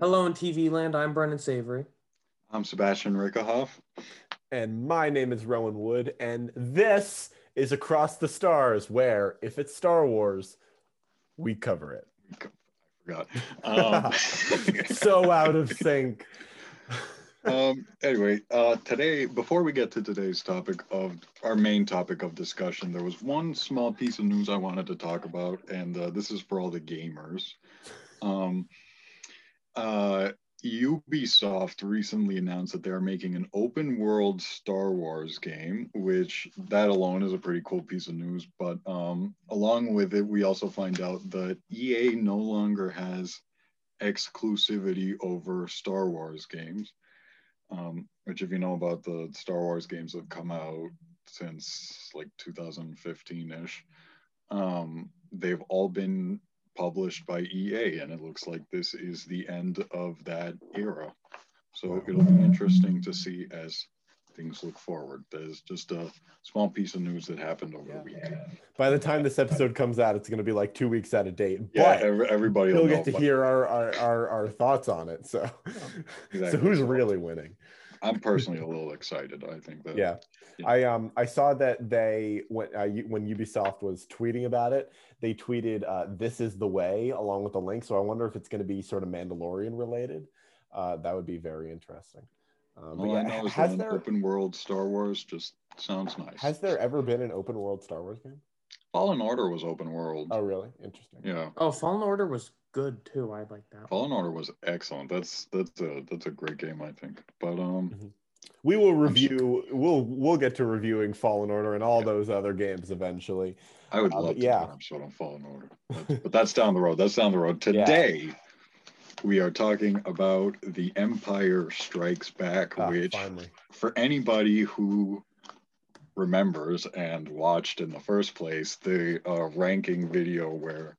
Hello in TV land. I'm Brendan Savory. I'm Sebastian Rickerhoff. And my name is Rowan Wood, and this is Across the Stars, where if it's Star Wars, we cover it. I forgot. Um, so out of sync. um, anyway, uh, today, before we get to today's topic of our main topic of discussion, there was one small piece of news I wanted to talk about, and uh, this is for all the gamers. Um, uh, Ubisoft recently announced that they're making an open world Star Wars game, which that alone is a pretty cool piece of news. But um, along with it, we also find out that EA no longer has exclusivity over Star Wars games, um, which, if you know about the Star Wars games that have come out since like 2015 ish, um, they've all been published by EA, and it looks like this is the end of that era. So it'll be interesting to see as things look forward. There's just a small piece of news that happened over the weekend. By the time this episode comes out, it's going to be like two weeks out of date. Yeah, but every, everybody we'll get to hear our, our, our, our thoughts on it. So, Exactly. so who's really winning? I'm personally a little excited. I think that Yeah. Yeah. I um I saw that they when uh, U- when Ubisoft was tweeting about it, they tweeted uh, "This is the way" along with the link. So I wonder if it's going to be sort of Mandalorian related. Uh, that would be very interesting. Um, but all I yeah, know is has that there open world Star Wars just sounds nice. has there ever been an open world Star Wars game? Fallen Order was open world. Oh, really? Interesting. Yeah, Oh, Fallen Order was good too. I like that. Fallen Order was excellent. That's that's a that's a great game, I think. But um, We will I'm sure- review. We'll we'll get to reviewing Fallen Order and all Yeah. those other games eventually. I would Uh, love to yeah. do an episode on Fallen Order, That's- but that's down the road. That's down the road. Yeah. Today, we are talking about The Empire Strikes Back, Ah, which, finally. for anybody who remembers and watched in the first place, the uh, ranking video where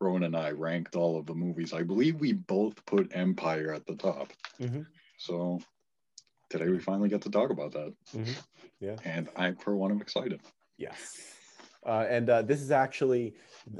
Rowan and I ranked all of the movies, I believe we both put Empire at the top. Mhm. So today we finally get to talk about that. Mhm. Yeah. And I, for one, am excited. Yes. Uh, and uh, this is actually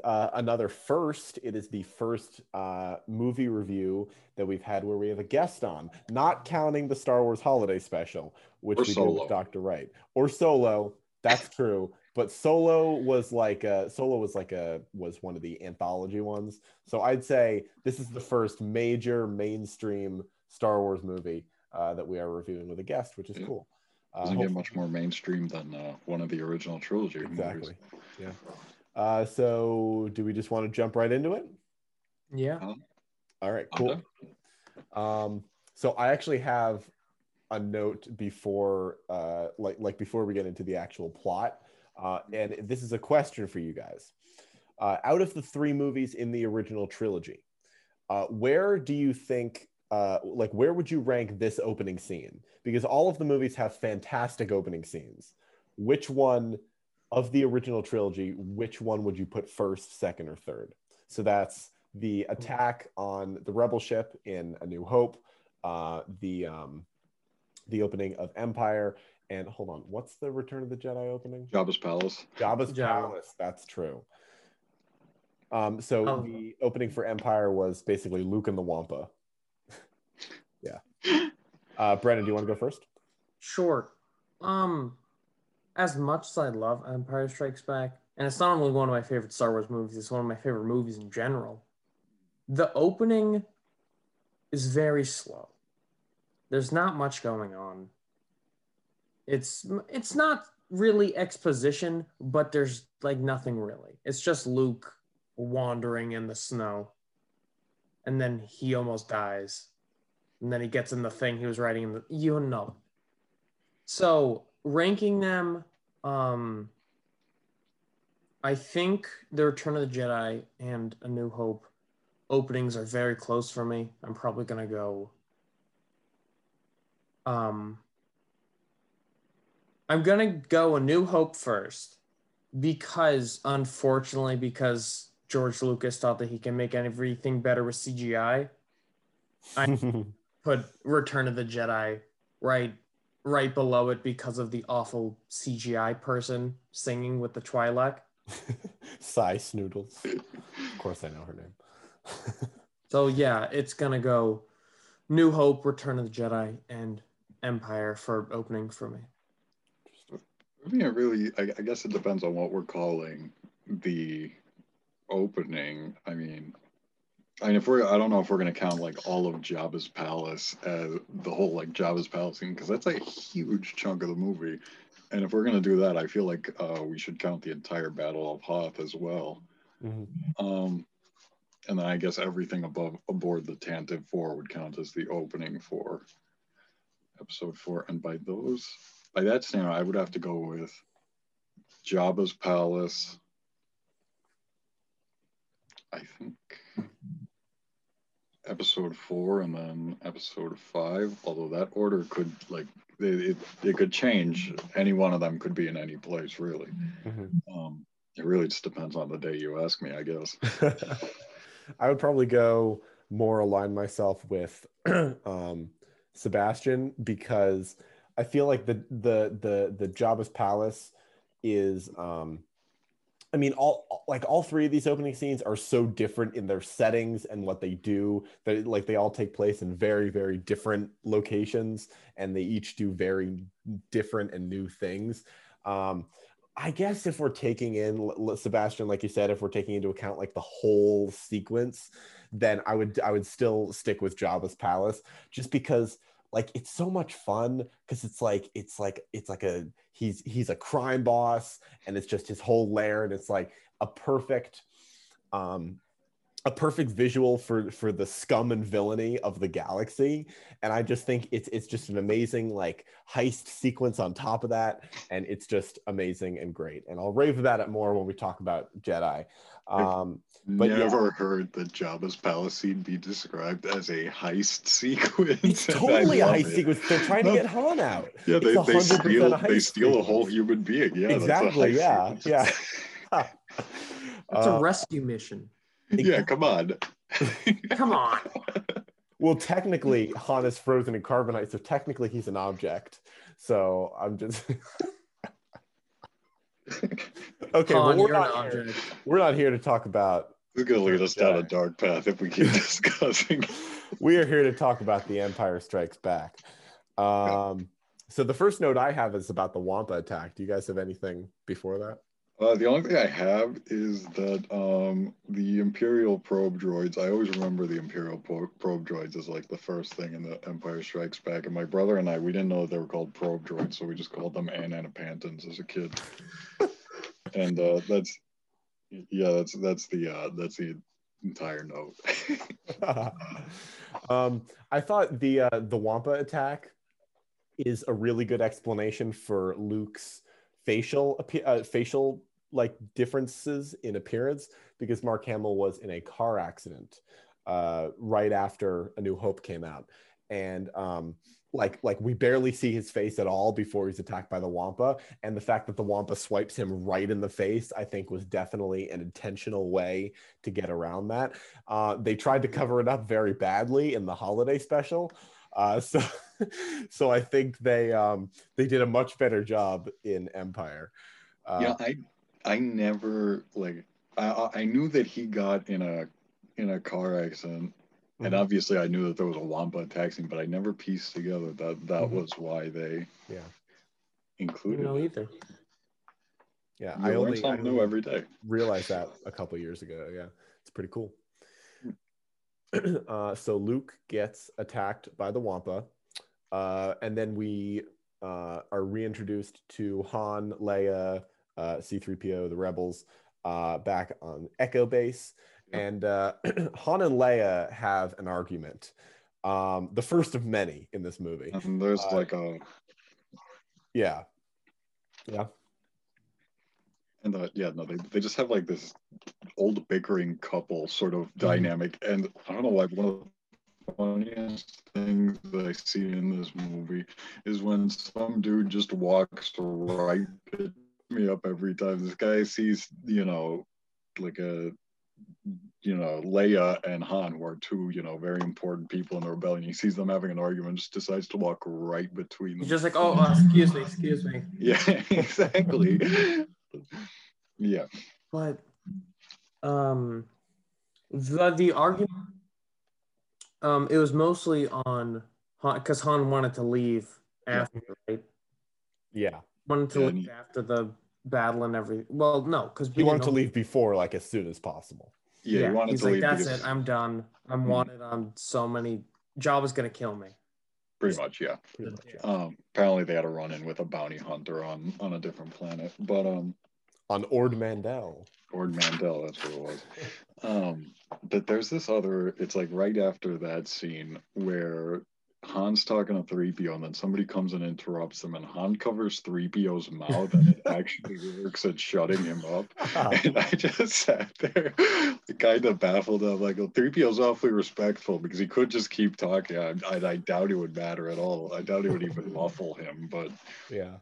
uh, another first. It is the first uh, movie review that we've had where we have a guest on, not counting the Star Wars Holiday Special, which Or we did Solo. with Dr. Wright, or Solo. That's true. But Solo was like a Solo was like a was one of the anthology ones. So I'd say this is the first major mainstream Star Wars movie uh, that we are reviewing with a guest, which is Yeah. cool. Uh, Doesn't get much more mainstream than uh, one of the original trilogy movies. Exactly. Yeah. Uh, so, do we just want to jump right into it? Yeah. All right. Cool. Um, so I actually have a note before, uh, like like before we get into the actual plot, uh, and this is a question for you guys. Uh, out of the three movies in the original trilogy, uh, where do you think, uh, like, where would you rank this opening scene? Because all of the movies have fantastic opening scenes. Which one of the original trilogy, which one would you put first, second, or third? So that's the attack on the rebel ship in A New Hope, uh, the um, the opening of Empire, and hold on, what's the Return of the Jedi opening? Jabba's Palace. Jabba's Jabba. Palace. That's true. Um, so Oh. the opening for Empire was basically Luke and the Wampa. yeah. Uh, Brennan, do you want to go first? Sure. Um, as much as I love Empire Strikes Back, and it's not only one of my favorite Star Wars movies, it's one of my favorite movies in general. The opening is very slow. There's not much going on. It's it's not really exposition, but there's like nothing really. It's just Luke wandering in the snow. And then he almost dies. And then he gets in the thing he was writing in the you know. So ranking them, um I think the Return of the Jedi and A New Hope openings are very close for me. I'm probably gonna go. Um, I'm gonna go A New Hope first because, unfortunately, because George Lucas thought that he can make everything better with CGI. I- Put Return of the Jedi right, right below it because of the awful CGI person singing with the Twi'lek. Sy Snootles. Of course, I know her name. So yeah, it's gonna go New Hope, Return of the Jedi, and Empire for opening for me. I mean, it really, I, I guess it depends on what we're calling the opening. I mean, I mean, if we're, I don't know if we're gonna count like all of Jabba's palace as the whole like Jabba's palace scene because that's a huge chunk of the movie. And if we're gonna do that, I feel like uh, we should count the entire Battle of Hoth as well. Mhm. Um, and then I guess everything above aboard the Tantive Four would count as the opening for episode four. And by those, by that standard, I would have to go with Jabba's palace. I think episode four and then episode five. Although that order could like it, it, it could change. Any one of them could be in any place, really. Mhm. Um, it really just depends on the day you ask me, I guess. I would probably go more align myself with um, Sebastian because I feel like the the the the Jabba's palace is um, I mean all like all three of these opening scenes are so different in their settings and what they do that like they all take place in very very different locations and they each do very different and new things. Um, I guess if we're taking in Sebastian, like you said, if we're taking into account like the whole sequence, then I would I would still stick with Jabba's palace, just because like it's so much fun because it's like it's like it's like a he's he's a crime boss and it's just his whole lair and it's like a perfect um a perfect visual for for the scum and villainy of the galaxy. And i just think it's it's just an amazing like heist sequence on top of that and it's just amazing and great. And i'll rave about it more when we talk about jedi. Um But yeah. Never heard the Jabba's palace scene be described as a heist sequence. it's totally a heist it. sequence they're trying to get han out Yeah, they, they steal they heist steal a whole human being. Yeah, exactly yeah that's a heist yeah sequence. It's Uh, a rescue mission. yeah, come on. Come on. Well, technically, Han is frozen in carbonite, so technically he's an object. So I'm just okay. well, Han, we're, not here, we're not here to talk about. This is gonna lead us down a dark path if we keep discussing. We are here to talk about the Empire Strikes Back. Um, so the first note I have is about the Wampa attack. Do you guys have anything before that? Uh, the only thing I have is that um, the Imperial probe droids. I always remember the Imperial pro- probe droids as like the first thing in the Empire Strikes Back. And my brother and I, we didn't know that they were called probe droids, so we just called them Ananapantons as a kid. and uh, that's yeah, that's that's the uh, that's the entire note. um, I thought the uh, the Wampa attack is a really good explanation for Luke's facial uh, facial like differences in appearance because Mark Hamill was in a car accident uh, right after A New Hope came out, and um, like like we barely see his face at all before he's attacked by the Wampa, and the fact that the Wampa swipes him right in the face, I think, was definitely an intentional way to get around that. Uh, they tried to cover it up very badly in the holiday special. Uh, so, so I think they um, they did a much better job in Empire. Uh, yeah, I I never like I I- I knew that he got in a in a car accident. And Mhm. obviously, I knew that there was a Wampa attack scene, but I never pieced together that that Mhm. was why they Yeah. Included. No, either. yeah. You I only, I something only every day. realized that a couple years ago. Yeah, it's pretty cool. uh, so Luke gets attacked by the Wampa, uh, and then we uh, are reintroduced to Han, Leia, uh, C-3PO, the Rebels, uh, back on Echo Base, Yep. And uh, Han and Leia have an argument, um, the first of many in this movie. And there's Uh, like a Yeah, yeah, and uh, yeah, no, they they just have like this old bickering couple sort of dynamic, and I don't know why one of the funniest things that I see in this movie is when some dude just walks right me up every time. This guy sees, you know, like a you know, Leia and Han, were two, you know, very important people in the rebellion. He sees them having an argument, just decides to walk right between them. He's just like, oh, uh, excuse me, excuse me. Yeah, exactly. yeah. But um, the the argument Um, it was mostly on Han because Han wanted to leave after, right? Yeah, Wanted to Yeah, leave he- after the battle and everything. Well, no, because he wanted to leave before, like as soon as possible. Yeah, he wanted he's to like, leave that's because it. I'm done. I'm Mhm. wanted on so many. Jabba's gonna kill me. pretty much, yeah. Pretty much, yeah. Um, apparently they had a run in with a bounty hunter on on a different planet, but um, On Ord Mantell. Ord Mantell, that's what it was. Um, but there's this other. It's like right after that scene where Han's talking to 3PO, and then somebody comes and interrupts him, and Han covers 3PO's mouth, and it actually works at shutting him up. Ah. And I just sat there, kind of baffled. I'm like, well, 3PO's awfully respectful because he could just keep talking. I, I, I doubt it would matter at all. I doubt it would even muffle him, but Yeah.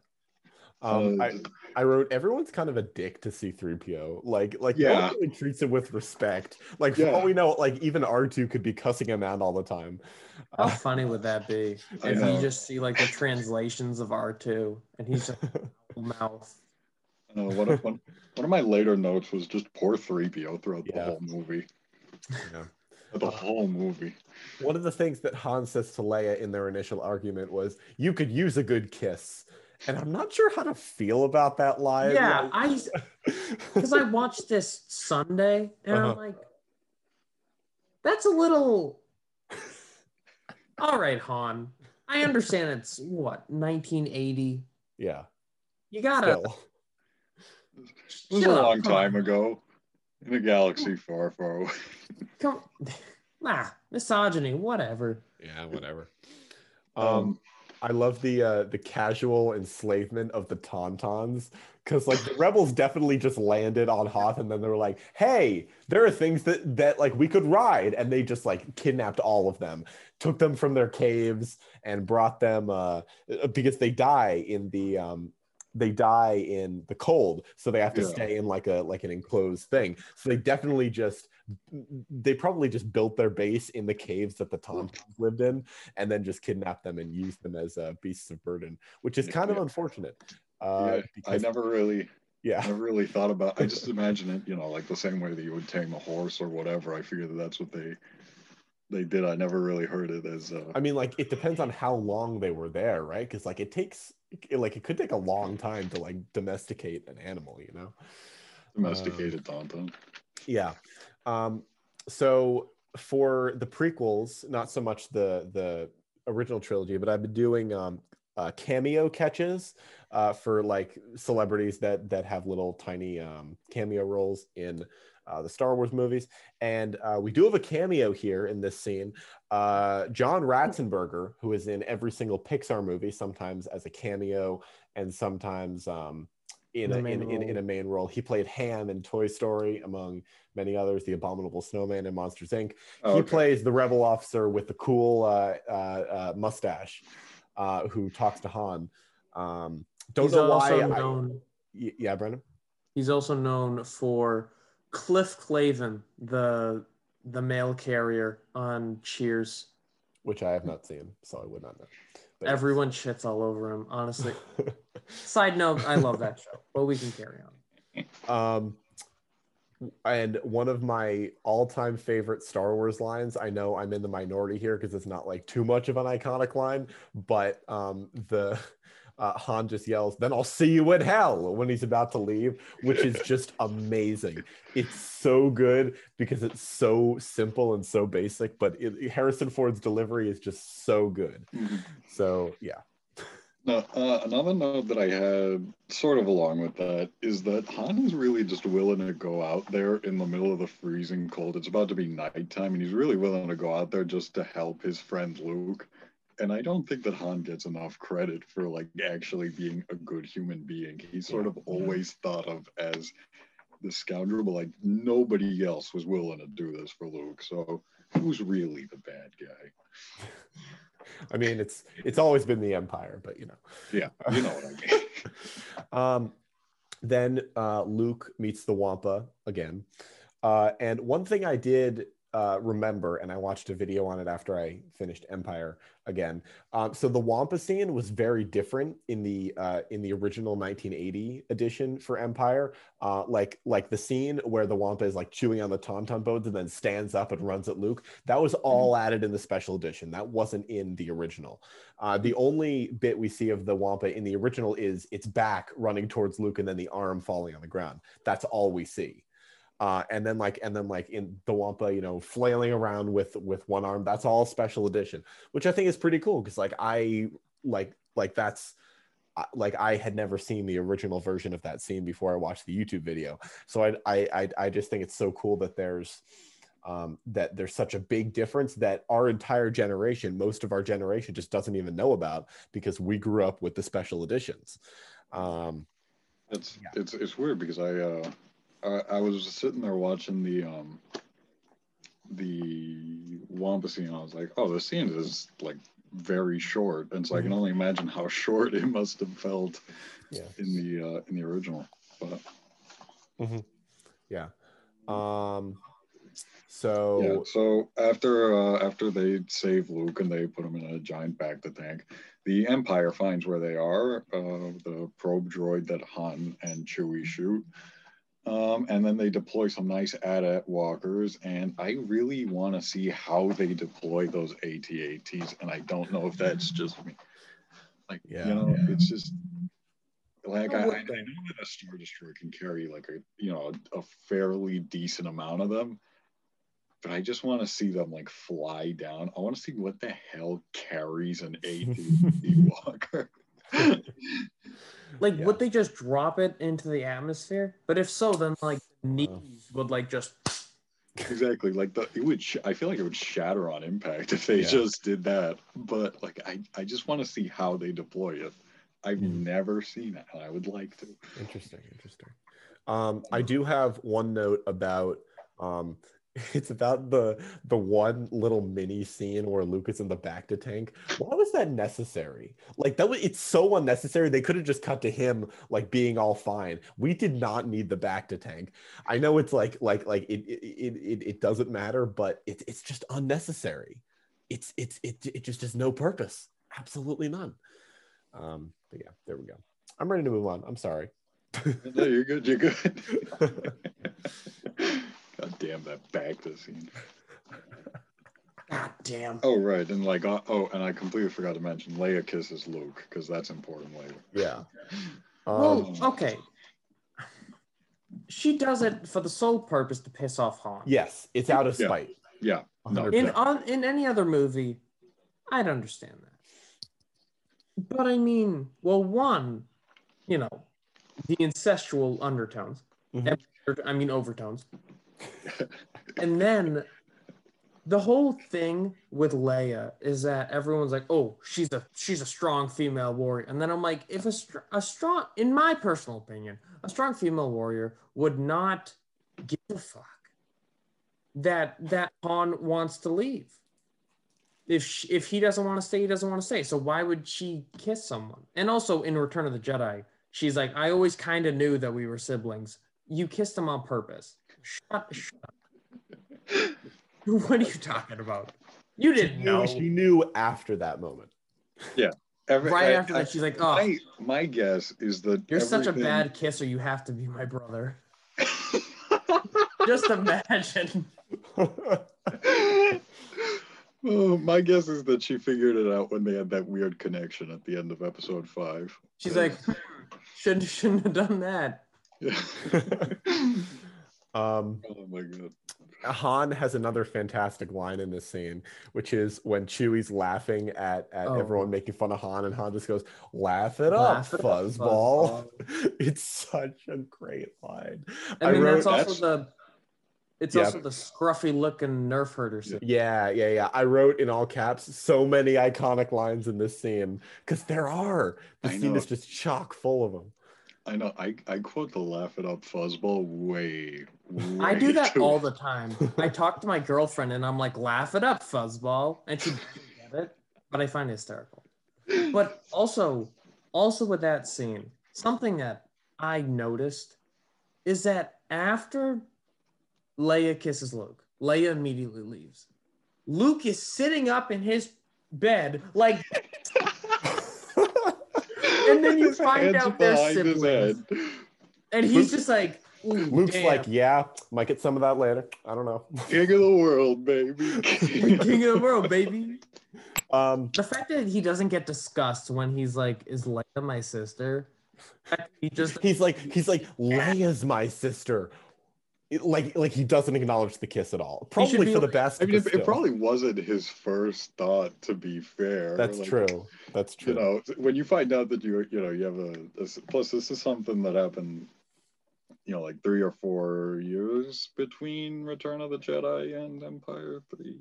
Um, uh, I, I wrote everyone's kind of a dick to C3PO. Like, like no Yeah. one really treats him with respect. Like, for all we know, like even R2 could be cussing him out all the time. How Uh, funny would that be if you just see like the translations of R two and he's just mouth. uh, one, of, one, one of my later notes was just poor 3PO throughout the whole movie. yeah. The whole movie. One of the things that Han says to Leia in their initial argument was, "You could use a good kiss," and I'm not sure how to feel about that line. Yeah, like- I because I watched this Sunday and I'm Uh-huh. like, that's a little. All right, Han. I understand it's what 1980. yeah. You gotta. Still. It was Shut a up, long come on. time ago in a galaxy far, far away. Come, ah, misogyny, whatever. Yeah, whatever. Um, Um, I love the uh, the casual enslavement of the Tauntauns because like the rebels definitely just landed on Hoth and then they were like, "Hey, there are things that that like we could ride," and they just like kidnapped all of them, took them from their caves, and brought them uh, because they die in the um, they die in the cold, so they have to Yeah. stay in like a like an enclosed thing. So they definitely just they probably just built their base in the caves that the Tauntauns lived in and then just kidnapped them and used them as uh, beasts of burden, which is kind of Yeah. unfortunate. yeah, Uh, I never really, yeah, never really thought about. I just imagine it, you know, like the same way that you would tame a horse or whatever. I figure that that's what they they did. I never really heard it as. Uh, I mean, like it depends on how long they were there, right? Because like it takes, it, like it could take a long time to like domesticate an animal, you know? domesticated tauntaun. Yeah. Um, so for the prequels, not so much the the original trilogy, but I've been doing um, uh, cameo catches uh, for like celebrities that that have little tiny um, cameo roles in uh, the Star Wars movies, and uh, we do have a cameo here in this scene. Uh, John Ratzenberger, who is in every single Pixar movie, sometimes as a cameo and sometimes um, in a in, in, in a main role. He played Ham in Toy Story, among many others. The Abominable Snowman in Monsters Inc. Oh, he okay. plays the rebel officer with the cool uh, uh, uh, mustache uh, who talks to Han. Um, don't He's know why. also I- known. y- yeah, Brendan. He's also known for Cliff Clavin, the the mail carrier on Cheers. Which I have not seen, so I would not know. But yes. Everyone shits all over him. Honestly. Side note: I love that show, but we can carry on. Um, and one of my all-time favorite Star Wars lines. I know I'm in the minority here because it's not like too much of an iconic line, but um, the uh, Han just yells, "Then I'll see you in hell" when he's about to leave, which is just amazing. It's so good because it's so simple and so basic, but it, Harrison Ford's delivery is just so good. Mhm. So yeah, No, uh, another note that I had, sort of along with that, is that Han is really just willing to go out there in the middle of the freezing cold. It's about to be nighttime, and he's really willing to go out there just to help his friend Luke. And I don't think that Han gets enough credit for like actually being a good human being. He's sort of always thought of as the scoundrel, but like nobody else was willing to do this for Luke. So who's really the bad guy? I mean it's it's always been the Empire, but you know. Yeah, you know what I mean. um, then uh, Luke meets the Wampa again. Uh, and one thing I did uh, remember, and I watched a video on it after I finished Empire again. Um, so the Wampa scene was very different in the uh, in the original 1980 edition for Empire. Uh, like like the scene where the Wampa is like chewing on the tauntaun bones and then stands up and runs at Luke. That was all added in the special edition. That wasn't in the original. Uh, the only bit we see of the Wampa in the original is its back running towards Luke and then the arm falling on the ground. That's all we see uh, and then like and then like in the wampa you know flailing around with with one arm that's all special edition which i think is pretty cool because like i like like that's uh, like i had never seen the original version of that scene before i watched the youtube video so i i i, I just think it's so cool that there's um, that there's such a big difference that our entire generation most of our generation just doesn't even know about because we grew up with the special editions um, it's yeah. it's it's weird because i uh I, I was sitting there watching the um the Wampa scene. I was like, oh, the scene is like very short, and so mm-hmm. I can mm-hmm. only imagine how short it must have felt yeah. in the uh, in the original. But mm-hmm. yeah, um, so yeah, so after uh, after they save Luke and they put him in a giant bacta tank, the Empire finds where they are. Uh, the probe droid that Han and Chewie shoot um, and then they deploy some nice AT-AT walkers, and I really want to see how they deploy those AT-ATs, and I don't know if that's just me. Like, yeah, you know, yeah. it's just like I, I, know that a Star Destroyer can carry like a you know a, a fairly decent amount of them, but I just want to see them like fly down. I want to see what the hell carries an AT walker. Like, yeah. would they just drop it into the atmosphere? But if so, then like knees would like just exactly like the it would sh- i feel like it would shatter on impact if they yeah. just did that but like i i just want to see how they deploy it i've mm. never seen it and i would like to interesting interesting um i do have one note about um it's about the the one little mini scene where Luke's in the bacta tank. Why was that necessary? Like that was it's so unnecessary. They could have just cut to him like being all fine. We did not need the bacta tank. I know it's like like like it it it, it doesn't matter, but it's it's just unnecessary. It's it's it it just has no purpose. Absolutely none. Um, but yeah, there we go. I'm ready to move on. I'm sorry. no, you're good. You're good. God damn that bacta scene. God damn. Oh right, and like uh, oh, and I completely forgot to mention Leia kisses Luke because that's important later. Yeah. Um, well, okay. She does it for the sole purpose to piss off Han. Yes, it's out of spite. Yeah. yeah. No. In on in any other movie, I'd understand that. But I mean, well, one, you know, the incestual undertones. Mm-hmm. I mean overtones and then the whole thing with Leia is that everyone's like, "Oh, she's a she's a strong female warrior," and then I'm like, if a, a strong, in my personal opinion, a strong female warrior would not give a fuck that that Han wants to leave. If she, if he doesn't want to stay, he doesn't want to stay. So why would she kiss someone? And also in Return of the Jedi, she's like, "I always kind of knew that we were siblings. You kissed him on purpose." Shut, shut what are you talking about? You didn't she know. She knew after that moment. Yeah. Every, right I, after I, that, she's like, "Oh, my, my guess is that you're everything... such a bad kisser. You have to be my brother." Just imagine. oh, my guess is that she figured it out when they had that weird connection at the end of episode five. She's like, hmm, "Shouldn't shouldn't have done that." Yeah. Um, oh my god. Han has another fantastic line in this scene, which is when Chewie's laughing at, at oh. everyone making fun of Han, and Han just goes, "Laugh it Laugh up, it fuzzball." Up, fuzzball. it's such a great line. I, I mean, wrote, that's also that's... the. It's yeah. also the scruffy looking nerf herder scene. Yeah, yeah, yeah. I wrote in all caps so many iconic lines in this scene because there are. The I scene know. is just chock full of them. I know. I, I quote the laugh it up fuzzball way, way I do that all the time. I talk to my girlfriend and I'm like, laugh it up, fuzzball. And she doesn't get it, but I find it hysterical. But also, also with that scene, something that I noticed is that after Leia kisses Luke, Leia immediately leaves. Luke is sitting up in his bed, like, And then you His find out they're siblings. and he's just like, Ooh, Luke's damn. like, yeah, might get some of that later. I don't know. King of the world, baby. king of the world, baby. Um, The fact that he doesn't get discussed when he's like, "Is Leia my sister?" He just he's like, he's like, Leia's my sister. It- like, like he doesn't acknowledge the kiss at all. Probably be for the like- best. I mean, it, it probably wasn't his first thought. To be fair, That's Like, true. That's true. You know, when you find out that you you know you have a this, plus this is something that happened, you know, like three or four years between Return of the Jedi and Empire Three.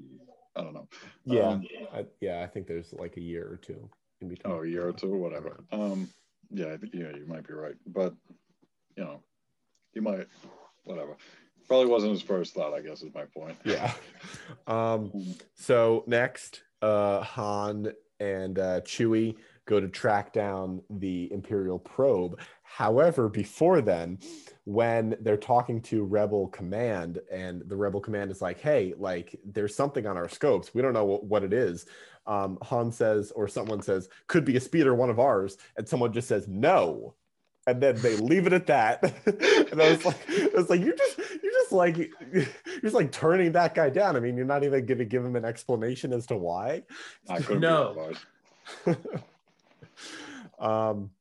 I don't know. yeah, Um, I, yeah. I think there's like a year or two in between. oh, a year or two, whatever. Um, yeah, I think yeah, you might be right, but you know, you might, whatever. Probably wasn't his first thought. I guess is my point. Yeah. Um, so next, uh, Han and uh, Chewie go to track down the Imperial probe. However, before then, when they're talking to Rebel Command, and the Rebel Command is like, "Hey, like, there's something on our scopes. We don't know what, what it is." Um, Han says, or someone says, "Could be a speeder, one of ours," and someone just says, "No." And then they leave it at that. and I was like, I was like, you're just, you're just like, you're just like turning that guy down. I mean, you're not even going to give him an explanation as to why. I couldn't No. um,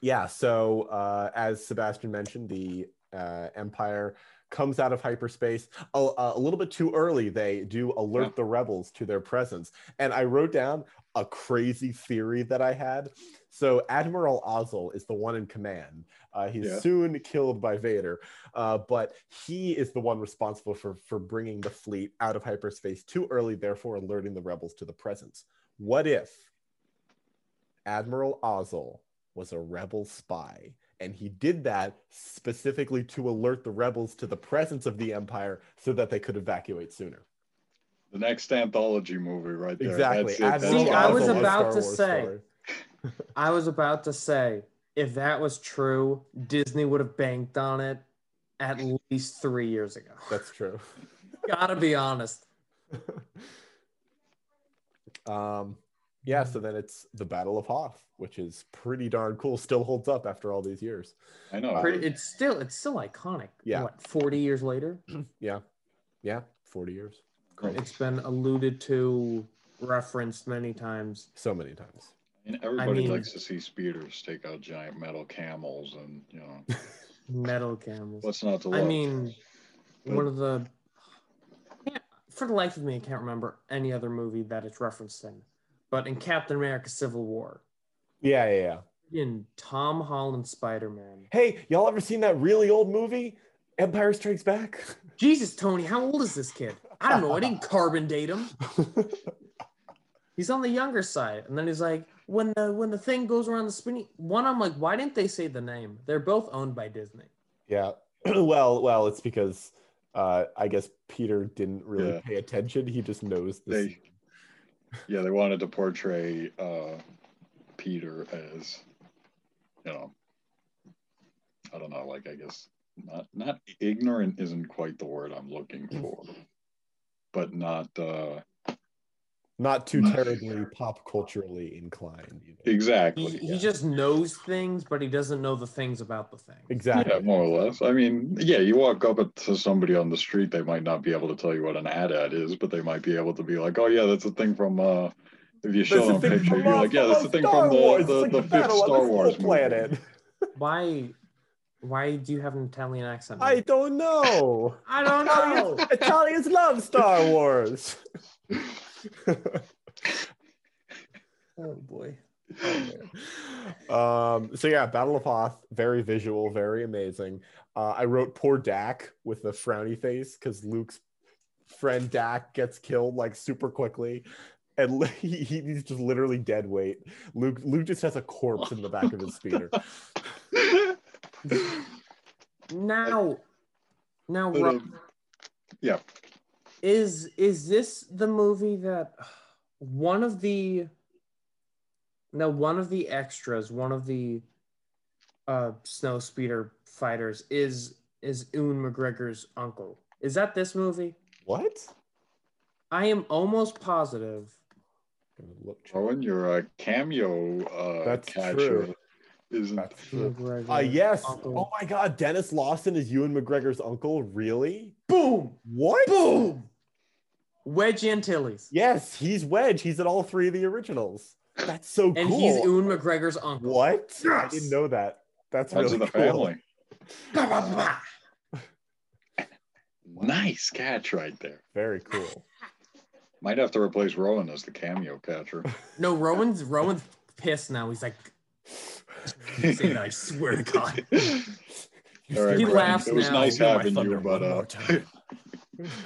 yeah. So uh, as Sebastian mentioned, the uh, Empire comes out of hyperspace a, a little bit too early. They do alert Yeah. the rebels to their presence, and I wrote down a crazy theory that I had. So Admiral Ozzel is the one in command. Uh, he's Yeah. soon killed by Vader, uh, but he is the one responsible for for bringing the fleet out of hyperspace too early, therefore alerting the rebels to the presence. What if Admiral Ozzel was a rebel spy, and he did that specifically to alert the rebels to the presence of the Empire so that they could evacuate sooner. The next anthology movie, right there. Exactly. That's it. Admiral See, I was about to say- I was about to say, if that was true, Disney would have banked on it at least three years ago. That's true. Gotta be honest. um, yeah, so then it's the Battle of Hoth, which is pretty darn cool. Still holds up after all these years. I know. Pretty, it's still it's still iconic. Yeah. What, 40 years later? Yeah, yeah, forty years, It's been alluded to, referenced many times. so many times. And everybody mean- likes to see speeders take out giant metal camels, and you know Metal camels. what's not to love. I mean, But- one of the yeah, for the life of me, I can't remember any other movie that it's referenced in. But in Captain America: Civil War, Yeah, yeah, yeah. in Tom Holland Spider Man. Hey, y'all ever seen that really old movie, Empire Strikes Back? Jesus, Tony, how old is this kid? I don't know. I didn't carbon date him. He's on the younger side, and then he's like, when the when the thing goes around the spinning one, I'm like, why didn't they say the name? They're both owned by Disney. Yeah. well, well, it's because uh, I guess Peter didn't really Yeah. pay attention. He just knows this. they, yeah, they wanted to portray uh, Peter as, you know, I don't know, like I guess not not ignorant isn't quite the word I'm looking for, but not uh, Not too terribly pop culturally inclined. You know? Exactly. he yeah. just knows things, but he doesn't know the things about the thing. Exactly. Yeah, more or less. I mean, yeah, you walk up to somebody on the street, they might not be able to tell you what an AT-AT is, but they might be able to be like, oh yeah, that's a thing from uh if you show them a picture, you're uh, like, yeah, that's uh, the thing Star from the, Wars. the, It's like the the fifth Star Wars Skull movie. planet. Why why do you have an Italian accent? I don't know. I don't know. Italians, Italians love Star Wars. oh boy. um, so yeah, Battle of Hoth, very visual, very amazing. Uh, I wrote poor Dak with a frowny face because Luke's friend Dak gets killed like super quickly, and li- he, he's just literally dead weight. Luke Luke just has a corpse in the back of his speeder. Now now Rob, um, yeah, is is this the movie that one of the now one of the extras one of the uh snow speeder fighters is is Ewan McGregor's uncle is that this movie What? I am almost positive. Gonna look. Rowan, you're a cameo uh, That's catcher. true. Isn't That's true. McGregor, Uh, yes. Uncle. Oh my God, Denis Lawson is Ewan McGregor's uncle. Really? Boom! What? Boom! Wedge Antilles. Yes, he's Wedge. He's in all three of the originals. That's so cool. And he's Ewan McGregor's uncle. What? I didn't know that. That's Friends really the cool. family. Bah, bah, bah. Nice catch right there. Very cool. Might have to replace Rowan as the cameo catcher. No, Rowan's Rowan's pissed now. He's like, say that, I swear to God. All right, He Brandon, laughs It was now. nice having you, but one uh, time.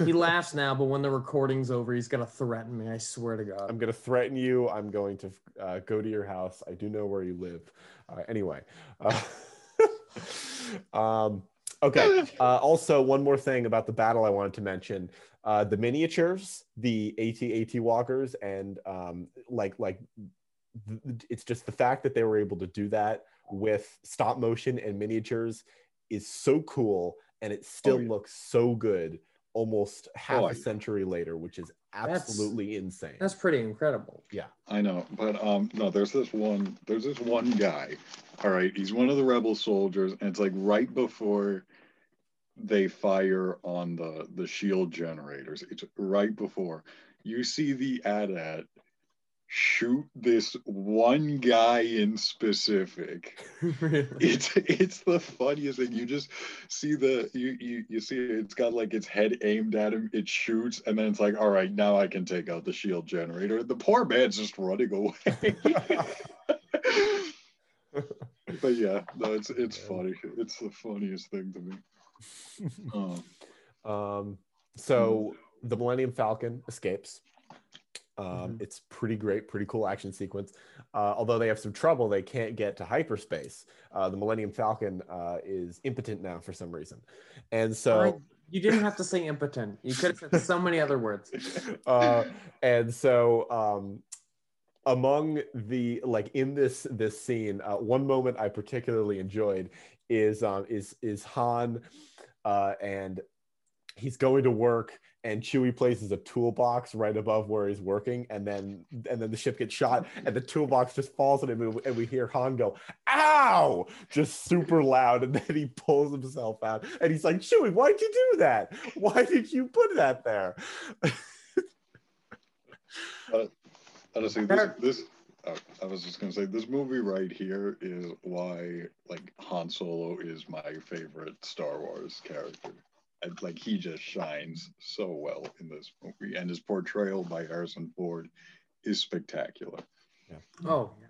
He laughs now, but when the recording's over, he's gonna threaten me. I swear to God. I'm going to threaten you. I'm going to uh, go to your house. I do know where you live. Uh, anyway. Uh, um, okay. Uh, also, one more thing about the battle I wanted to mention. Uh, the miniatures, the AT-AT walkers, and um, like like th- it's just the fact that they were able to do that with stop motion and miniatures is so cool, and it still Oh, yeah. looks so good almost half Oh, a century later, which is That's- absolutely insane. That's pretty incredible. Yeah, I know, but um, no, there's this one. There's this one guy. All right, he's one of the rebel soldiers, and it's like right before they fire on the the shield generators. It's right before you see the AT-AT shoot this one guy in specific. Really? It's it's the funniest thing. You just see the you you you see it, it's got like its head aimed at him. It shoots, and then it's like, all right, now I can take out the shield generator. The poor man's just running away. but yeah, no, it's it's funny. It's the funniest thing to me. Um, Um, so the Millennium Falcon escapes. Um, Mhm. It's pretty great, pretty cool action sequence. Uh, although they have some trouble, they can't get to hyperspace. Uh, the Millennium Falcon uh, is impotent now for some reason, and so. You didn't have to say impotent. You could have said so many other words. uh, and so um, among the like in this this scene, uh, one moment I particularly enjoyed is um, is is Han uh, and he's going to work and Chewie places a toolbox right above where he's working and then and then the ship gets shot and the toolbox just falls on him and we- and we hear Han go ow! just super loud and then he pulls himself out and he's like Chewie why'd you do that? Why did you put that there? Honestly, this, this uh, I was just gonna say this movie right here is why like Han Solo is my favorite Star Wars character. I, like he just shines so well in this movie, and his portrayal by Harrison Ford is spectacular. Yeah. Oh, yeah.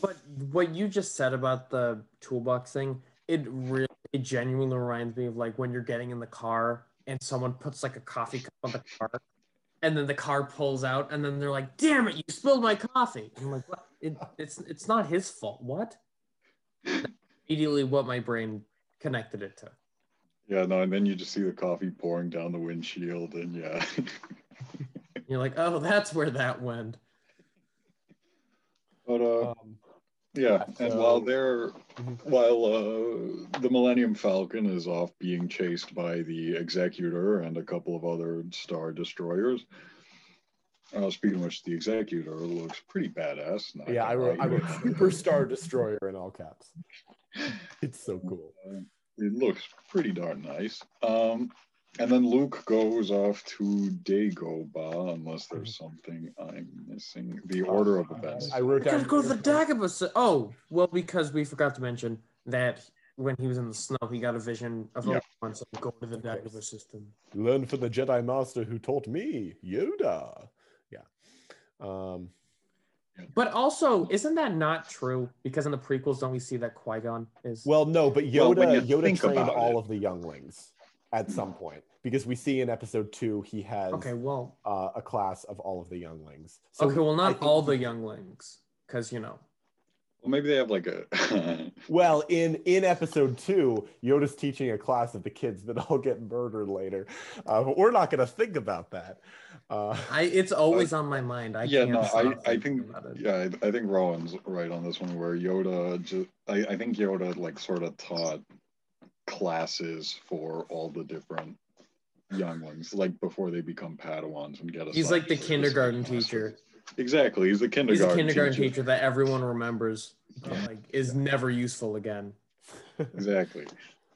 But what you just said about the toolbox thing, it really, it genuinely reminds me of like when you're getting in the car and someone puts like a coffee cup on the car, and then the car pulls out, and then they're like, "Damn it, you spilled my coffee!" I'm like, "What? It, it's it's not his fault. What?" That's immediately, what my brain connected it to. Yeah, no, and then you just see the coffee pouring down the windshield, and yeah. You're like, "Oh, that's where that went." but uh, um, yeah, and so- while they're Mhm. while uh, the Millennium Falcon is off being chased by the Executor and a couple of other Star Destroyers. Uh, speaking of which, the Executor looks pretty badass. not yeah I wrote. I wrote superstar destroyer in all caps it's so cool Uh, it looks pretty darn nice. Um, and then Luke goes off to Dagobah, unless there's something I'm missing. The Order of Events. I wrote Gotta down go to the Dagobah. Oh, well, because we forgot to mention that when he was in the snow, he got a vision of Yeah. Obi-Wan, so go to the Dagobah system. learn from the Jedi Master who taught me, Yoda. Yeah. Um, But also, isn't that not true? Because in the prequels, don't we see that Qui Gon is? well, no, but Yoda when you Yoda think trained about all it. of the younglings at some point because we see in episode two he has okay, well, uh, a class of all of the younglings. So okay, well, not think- all the younglings, because you know. Well, maybe they have like a. Well, in in episode two, Yoda's teaching a class of the kids that all get murdered later, uh, but we're not going to think about that. Uh, I it's always on my mind. I yeah, can't no, I, I think yeah, I, I think Rowan's right on this one where Yoda just I, I think Yoda like sort of taught classes for all the different young ones, like before they become Padawans and get. Us. He's like the kindergarten certain teacher. Classes. Exactly, he's the He's a kindergarten teacher. teacher. that everyone remembers, but Yeah. like is never useful again. Exactly.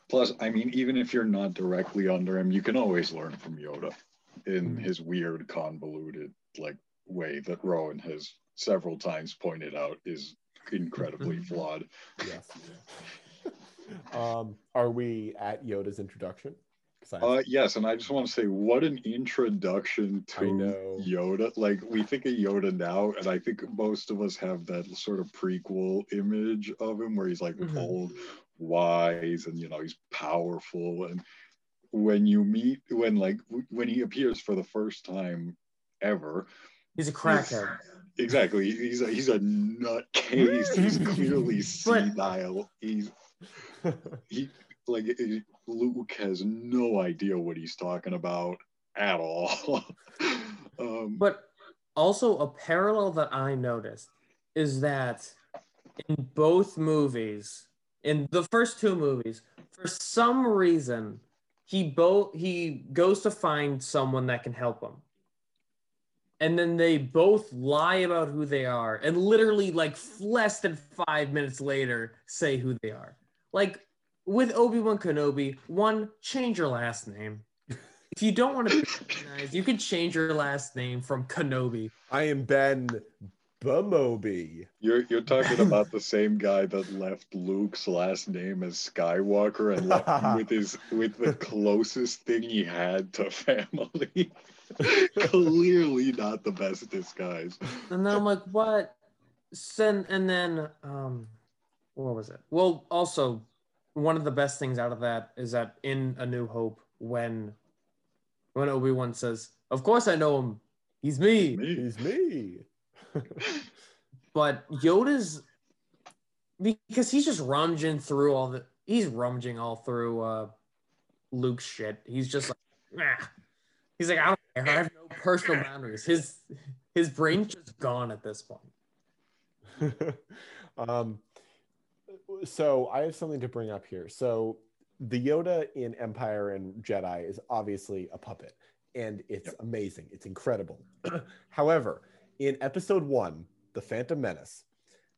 Plus, I mean, even if you're not directly under him, you can always learn from Yoda in Mhm. his weird, convoluted like way that Rowan has several times pointed out is incredibly flawed. yes. um, are we at Yoda's introduction? Uh, yes, and I just want to say, what an introduction to. Yoda. Like we think of Yoda now, and I think most of us have that sort of prequel image of him, where he's like Mhm. old, wise, and you know he's powerful. And when you meet, when like when he appears for the first time ever, He's a crackhead. exactly, he's a, he's a nutcase. He's clearly senile. He's he like Luke has no idea what he's talking about at all. um, But also a parallel that I noticed is that in both movies, in the first two movies, for some reason, he both he goes to find someone that can help him. And then they both lie about who they are and literally like less than 5 minutes later say who they are. Like with Obi-Wan Kenobi, one change your last name. If you don't want to be recognized, you can change your last name from Kenobi. I am Ben Bumobi. you're you're talking about the same guy that left Luke's last name as Skywalker and left him with his with the closest thing he had to family. Clearly not the best disguise. And then I'm like, what? Send and then um what was it? Well, also one of the best things out of that is that in A New Hope, when when Obi-Wan says, Of course I know him. He's me. Me. He's me. But Yoda's because he's just rummaging through all the he's rummaging all through uh Luke's shit. He's just like, nah. He's like, I don't care. I have no personal boundaries. His his brain's just gone at this point. um, so I have something to bring up here. So the Yoda in Empire and Jedi is obviously a puppet, and it's amazing. It's incredible. However, in Episode One, The Phantom Menace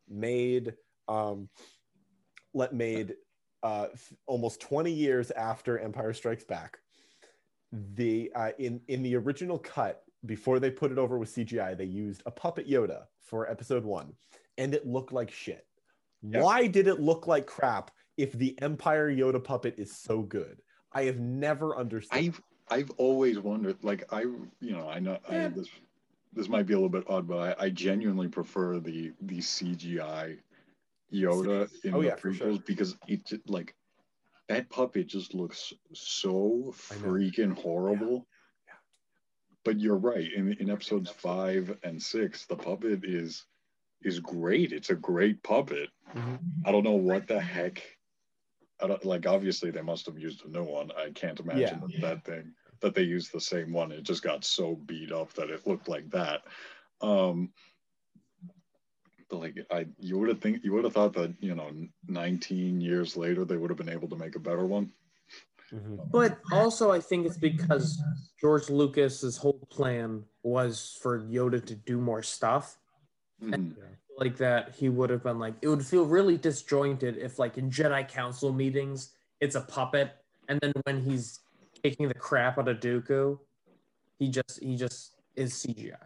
made um, let made uh, f- almost 20 years after Empire Strikes Back. The uh, in in the original cut before they put it over with CGI, they used a puppet Yoda for Episode One, and it looked like shit. Yep. Why did it look like crap if the Empire Yoda puppet is so good? I have never understood. I've I've always wondered, like I, you know, I know I, Yeah. this this might be a little bit odd, but I, I genuinely prefer the the CGI Yoda in Oh, the yeah, for sure. because it like that puppet just looks so freaking horrible. Yeah. But you're right. In in episodes five and six, the puppet is is great. It's a great puppet. Mhm. I don't know what the heck. I don't like. Obviously, they must have used a new one. I can't imagine Yeah. that, that thing that they used the same one. It just got so beat up that it looked like that. Um, but like, I you would have think you would have thought that you know, 19 years later they would have been able to make a better one. Mhm. But also, I think it's because George Lucas's whole plan was for Yoda to do more stuff. Mhm. Like that, he would have been like, it would feel really disjointed if, like, in Jedi Council meetings, it's a puppet, and then when he's taking the crap out of Dooku, he just he just is CGI.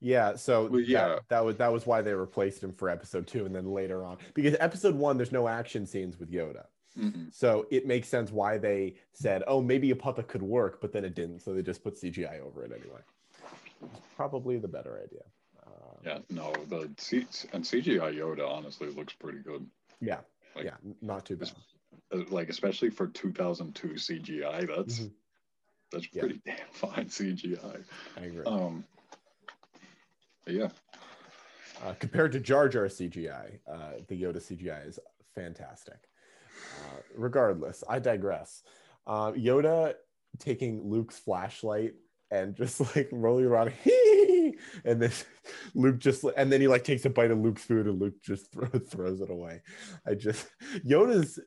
Yeah, so Well, yeah. That, that was that was why they replaced him for episode two, and then later on, because episode one, there's no action scenes with Yoda, Mhm. so it makes sense why they said, "Oh, maybe a puppet could work," but then it didn't, so they just put CGI over it anyway. Probably the better idea. Yeah, no, the C- and CGI Yoda honestly looks pretty good. yeah, Like- yeah, not too bad. Uh, Like especially for 2002 CGI, that's Mhm. that's Yeah. pretty damn fine CGI. I agree. Um, yeah, Uh, compared to Jar Jar CGI, uh, the Yoda CGI is fantastic. Uh, regardless, I digress. Uh, Yoda taking Luke's flashlight and just like rolling around, and then Luke just and then he like takes a bite of Luke's food and Luke just throw, throws it away. I just Yoda's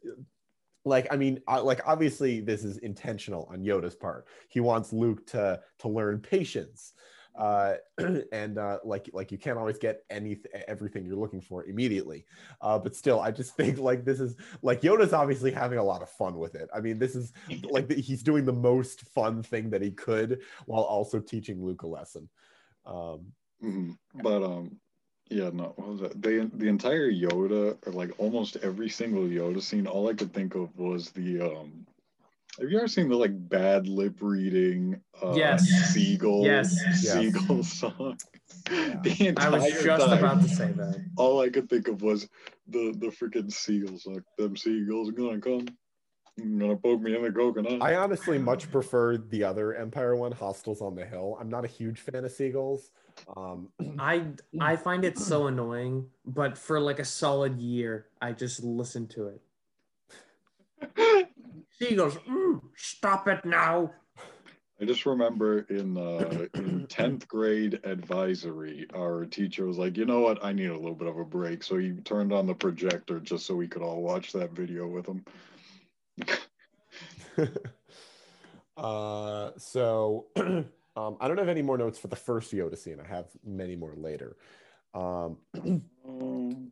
like I mean, like obviously this is intentional on Yoda's part. He wants Luke to to learn patience, uh, and uh, like like you can't always get any everything you're looking for immediately. Uh, but still, I just think like this is like Yoda's obviously having a lot of fun with it. I mean, this is like he's doing the most fun thing that he could while also teaching Luke a lesson. Um, Mhm. But um, yeah, no, what was that? The the entire Yoda, or like almost every single Yoda scene, all I could think of was the um. Have you ever seen the like bad lip reading? Uh, Yes. Seagull. Yes. Yes. Seagull song. The I was just time, about to say that. All I could think of was the the freaking seagulls. Like them seagulls are gonna come. Gonna poke me in the coconut. I honestly much prefer the other Empire one, Hostels on the Hill. I'm not a huge fan of seagulls. Um, I I find it so annoying, but for like a solid year, I just listened to it. She goes, "Mm, "Stop it now!" I just remember in uh, in tenth grade advisory, our teacher was like, "You know what? I need a little bit of a break." So he turned on the projector just so we could all watch that video with him. uh, so um, I don't have any more notes for the first Yoda scene. I have many more later. Um,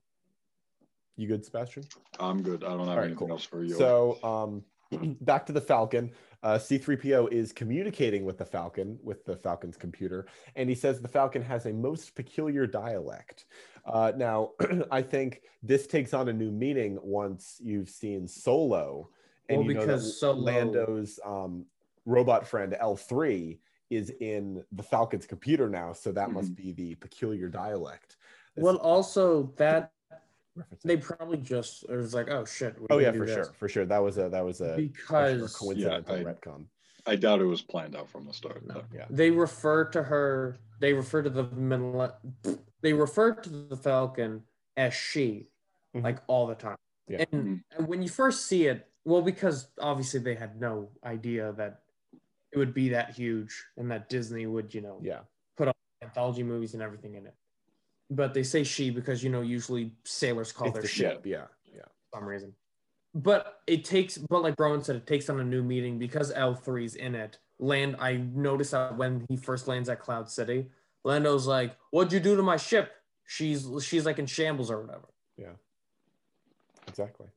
you good, Sebastian? I'm good. I don't have right, anything cool. else for you. So um, back to the Falcon. Uh, C3PO is communicating with the Falcon, with the Falcon's computer, and he says the Falcon has a most peculiar dialect. Uh, now, I think this takes on a new meaning once you've seen Solo, and Well, you know that because Solo- Lando's um, robot friend L3 is in the Falcon's computer now, so that must be the peculiar dialect. That's Well, also that they probably just it was like, "Oh shit!" oh yeah, for this." sure, for sure. That was a that was a, a Because coincidental Yeah, I- retcon. I doubt it was planned out from the start. No. Yeah. they refer to her. They refer to the They refer to the Falcon as she, Mhm. like all the time. Yeah. And, and when you first see it, well, because obviously they had no idea that it would be that huge and that Disney would, you know, Yeah. Put anthology movies and everything in it. But they say she because you know usually sailors call It's their the ship ship. Yeah. Yeah. for some reason. But it takes, but like Rowan said, it takes on a new meaning because L3's in it. Land, I noticed that when he first lands at Cloud City, Lando's like, "What'd you do to my ship? She's she's like in shambles or whatever." Yeah. Exactly.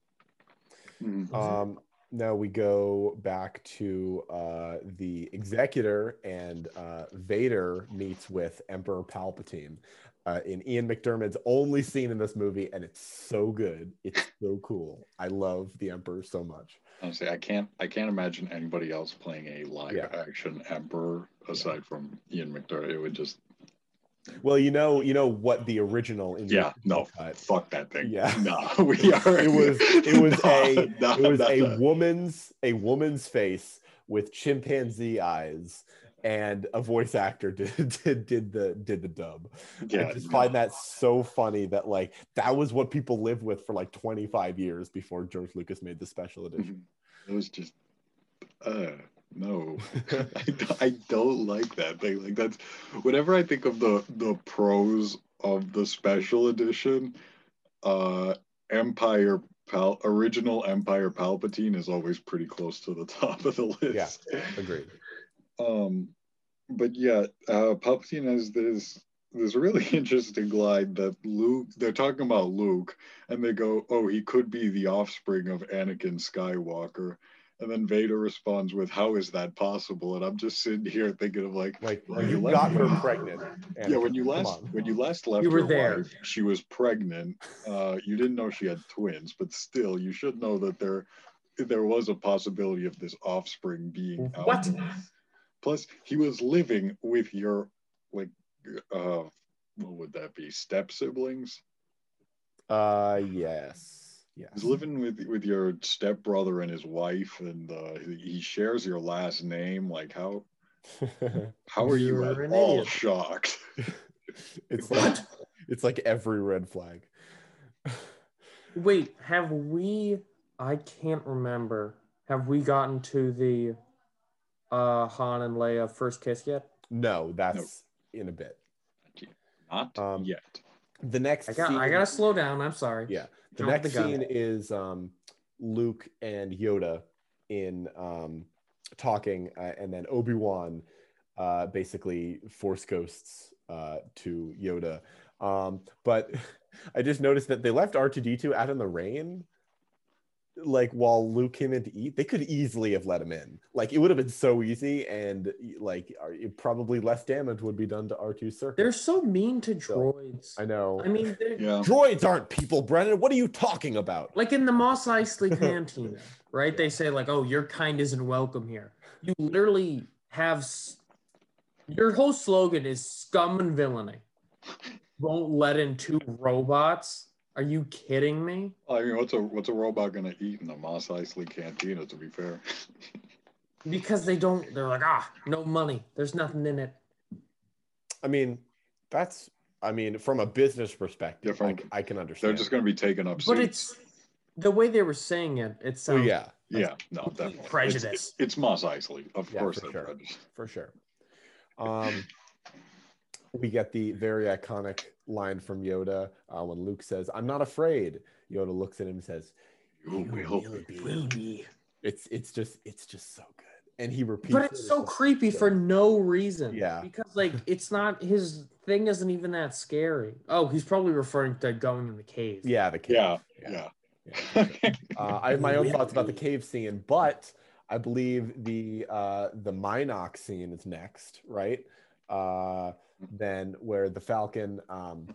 Mhm. Um, now we go back to uh, the executor, and uh, Vader meets with Emperor Palpatine uh, in Ian McDiarmid's only scene in this movie, and it's so good. It's so cool. I love the Emperor so much. Honestly, I can't. I can't imagine anybody else playing a live Yeah. action Emperor aside from Ian McDiarmid. It would just. Well, you know, you know what the original in Yeah. No. cut. Fuck that thing. Yeah. No. We are. It was it was No, a no, it was no, a woman's a woman's face with chimpanzee eyes and a voice actor did did, did the did the dub. Yeah. I just find that so funny that like that was what people lived with for like 25 years before George Lucas made the special edition. It was just. Uh. No, I, don't- I don't like that thing. Like that's whenever I think of the the pros of the special edition, uh, Empire Pal original Empire Palpatine is always pretty close to the top of the list. Yeah agreed. Um, but yeah, uh, Palpatine has this this really interesting line that Luke. They're talking about Luke, and they go, "Oh, he could be the offspring of Anakin Skywalker." And then Vader responds with, "How is that possible?" And I'm just sitting here thinking of like, Like Well, you you got her me. pregnant. yeah, when you last on. when you last left You were your there. wife, she was pregnant. Uh, you didn't know she had twins, but still, you should know that there there was a possibility of this offspring being out What? Plus, he was living with your like uh what would that be? Step siblings? Uh yes. Yes. He's living with with your step brother and his wife, and uh, he shares your last name. Like how how are you You're at all idiot. shocked? it's like it's like every red flag. Wait, have we? I can't remember. Have we gotten to the uh Han and Leia first kiss yet? No, that's in a bit. Not Um, yet. The next I got. scene, I gotta slow down. I'm sorry. yeah. The Jump next the scene is um Luke and Yoda in um, talking, uh, and then Obi Wan uh, basically force ghosts uh, to Yoda. Um, but I just noticed that they left R two D two out in the rain. Like while Luke came in to eat, they could easily have let him in. Like it would have been so easy, and like it- probably less damage would be done to R 2 circuit. They're so mean to So, droids. I know. I mean, Yeah. droids aren't people, Brennan. What are you talking about? like in the Mos Eisley Cantina, right? They say like, "Oh, your kind isn't welcome here." You literally have s- your whole slogan is "scum and villainy." Won't let in two robots. Are you kidding me? I mean, what's a what's a robot gonna eat in the Mos Eisley Cantina? To be fair, Because they don't. They're like, ah, no money. There's nothing in it. I mean, that's. I mean, from a business perspective, Yeah, from- I, c- I can understand. they're just gonna be taken up. But seats. it's the way they were saying it. It Oh sounds yeah, yeah, no, complete definitely prejudice. It's, it's Mos Eisley, of Yeah, course. for they're sure. prejudiced. for sure. Um, we get the very iconic line from Yoda uh, when Luke says, "I'm not afraid." Yoda looks at him and says, You will be. will be. "It's it's just it's just so good." And he repeats, But it it's so as- creepy for no reason. Yeah. Because like it's not his thing isn't even that scary. Oh, he's probably referring to going in the cave. Yeah, the cave. Yeah, yeah. yeah. yeah. Uh, I have my own thoughts about the cave scene, but I believe the uh, the mynocks scene is next, right? Uh, then where the Falcon um,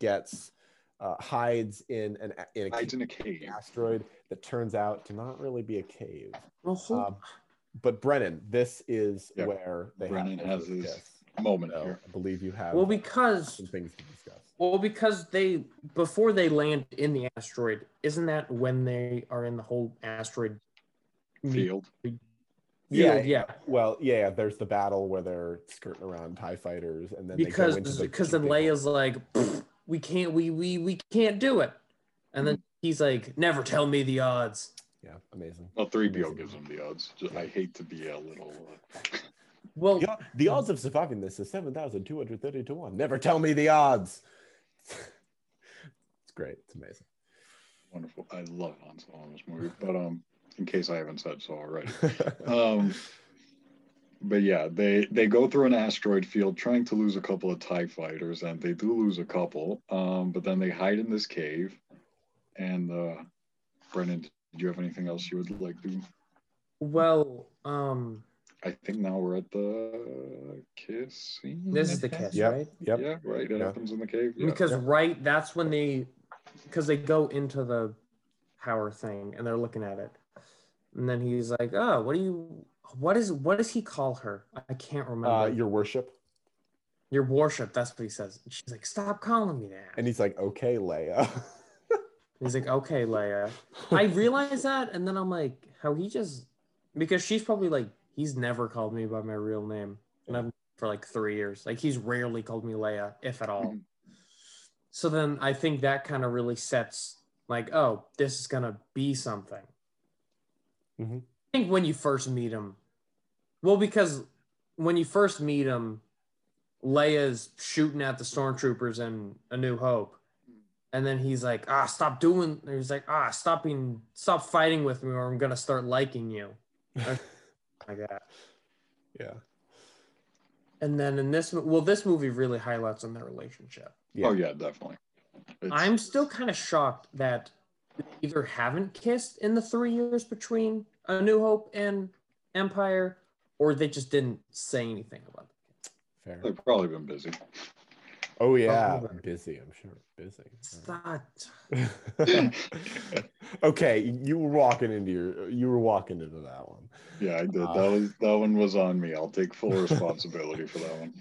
gets uh, hides in an in a Hides cave, in a cave. asteroid that turns out to not really be a cave. Well, hold- Um, but Brennan, this is Yeah, where they Brennan have has their his kiss. Moment So here. I believe you have well, because some things to discuss. well, because they before they land in the asteroid, isn't that when they are in the whole asteroid Field. Field? Yeah, yeah. Well, yeah, there's the battle where they're skirting around TIE fighters and then they because the because then big Leia's like, we can't we we we can't do it, and then he's like, never tell me the odds. Yeah, amazing. Well, 3PO gives him the odds. Just- I hate to be a little. Uh, Well, The, the odds of surviving this is 7,230 to 1. Never tell me the odds. it's great. It's amazing. wonderful. I love Han Solo in this movie, but um, in case I haven't said so already. Um, but yeah, they they go through an asteroid field trying to lose a couple of Tie fighters, and they do lose a couple. Um, but then they hide in this cave. And uh, Brennan, did you have anything else you would like to? well, um, I think now we're at the kiss scene. this is the I kiss, Yep. right? yep. Yeah, right. It Yeah. happens in the cave. Yeah. Because Yep. right, that's when they, because they go into the power thing and they're looking at it, and then he's like, "Oh, what do you? What is? What does he call her? I can't remember. Uh, your worship. Your worship. That's what he says. And she's like, "Stop calling me that." And he's like, okay, Leia. He's like, "Okay, Leia." I realized that, and then I'm like, how he just because she's probably like, he's never called me by my real name, and I've for like three years. Like he's rarely called me Leia, if at all. Mhm. So then I think that kind of really sets like, oh, this is gonna be something. Mhm. I think when you first meet him, well, because when you first meet him, Leia's shooting at the stormtroopers in A New Hope. And then he's like, ah, stop doing. He's like, ah, stop being, stop fighting with me, or I'm gonna start liking you. like that. yeah. And then in this, well, this movie really highlights on their relationship. Yeah. Oh yeah, definitely. It's- I'm still kind of shocked that they either haven't kissed in the three years between A New Hope and Empire, or they just didn't say anything about it. Fair. They've probably been busy. Oh, yeah. Oh. I'm busy. I'm sure. Busy. It's not. okay. You were walking into your, you were walking into that one. Yeah, I did. Uh, that was that one was on me. I'll take full responsibility for that one.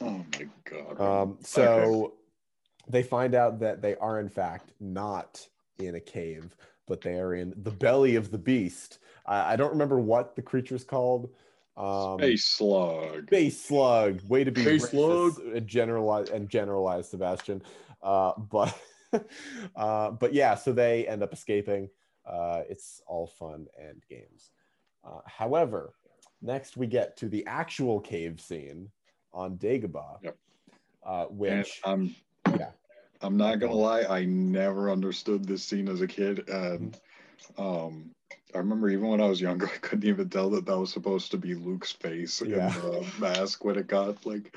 Oh my god. Um, so they find out that they are in fact not in a cave, but they are in the belly of the beast. I, I don't remember what the creature's called. Um, Space slug. Space slug. Way to be Space slug. and generalize and generalize, Sebastian. Uh, but uh, but yeah, so they end up escaping. Uh, it's all fun and games. Uh, however, next we get to the actual cave scene on Dagobah, Yep. uh, And which I'm yeah. I'm not gonna lie, I never understood this scene as a kid. And Um, I remember even when I was younger, I couldn't even tell that that was supposed to be Luke's face Yeah. in the mask when it got like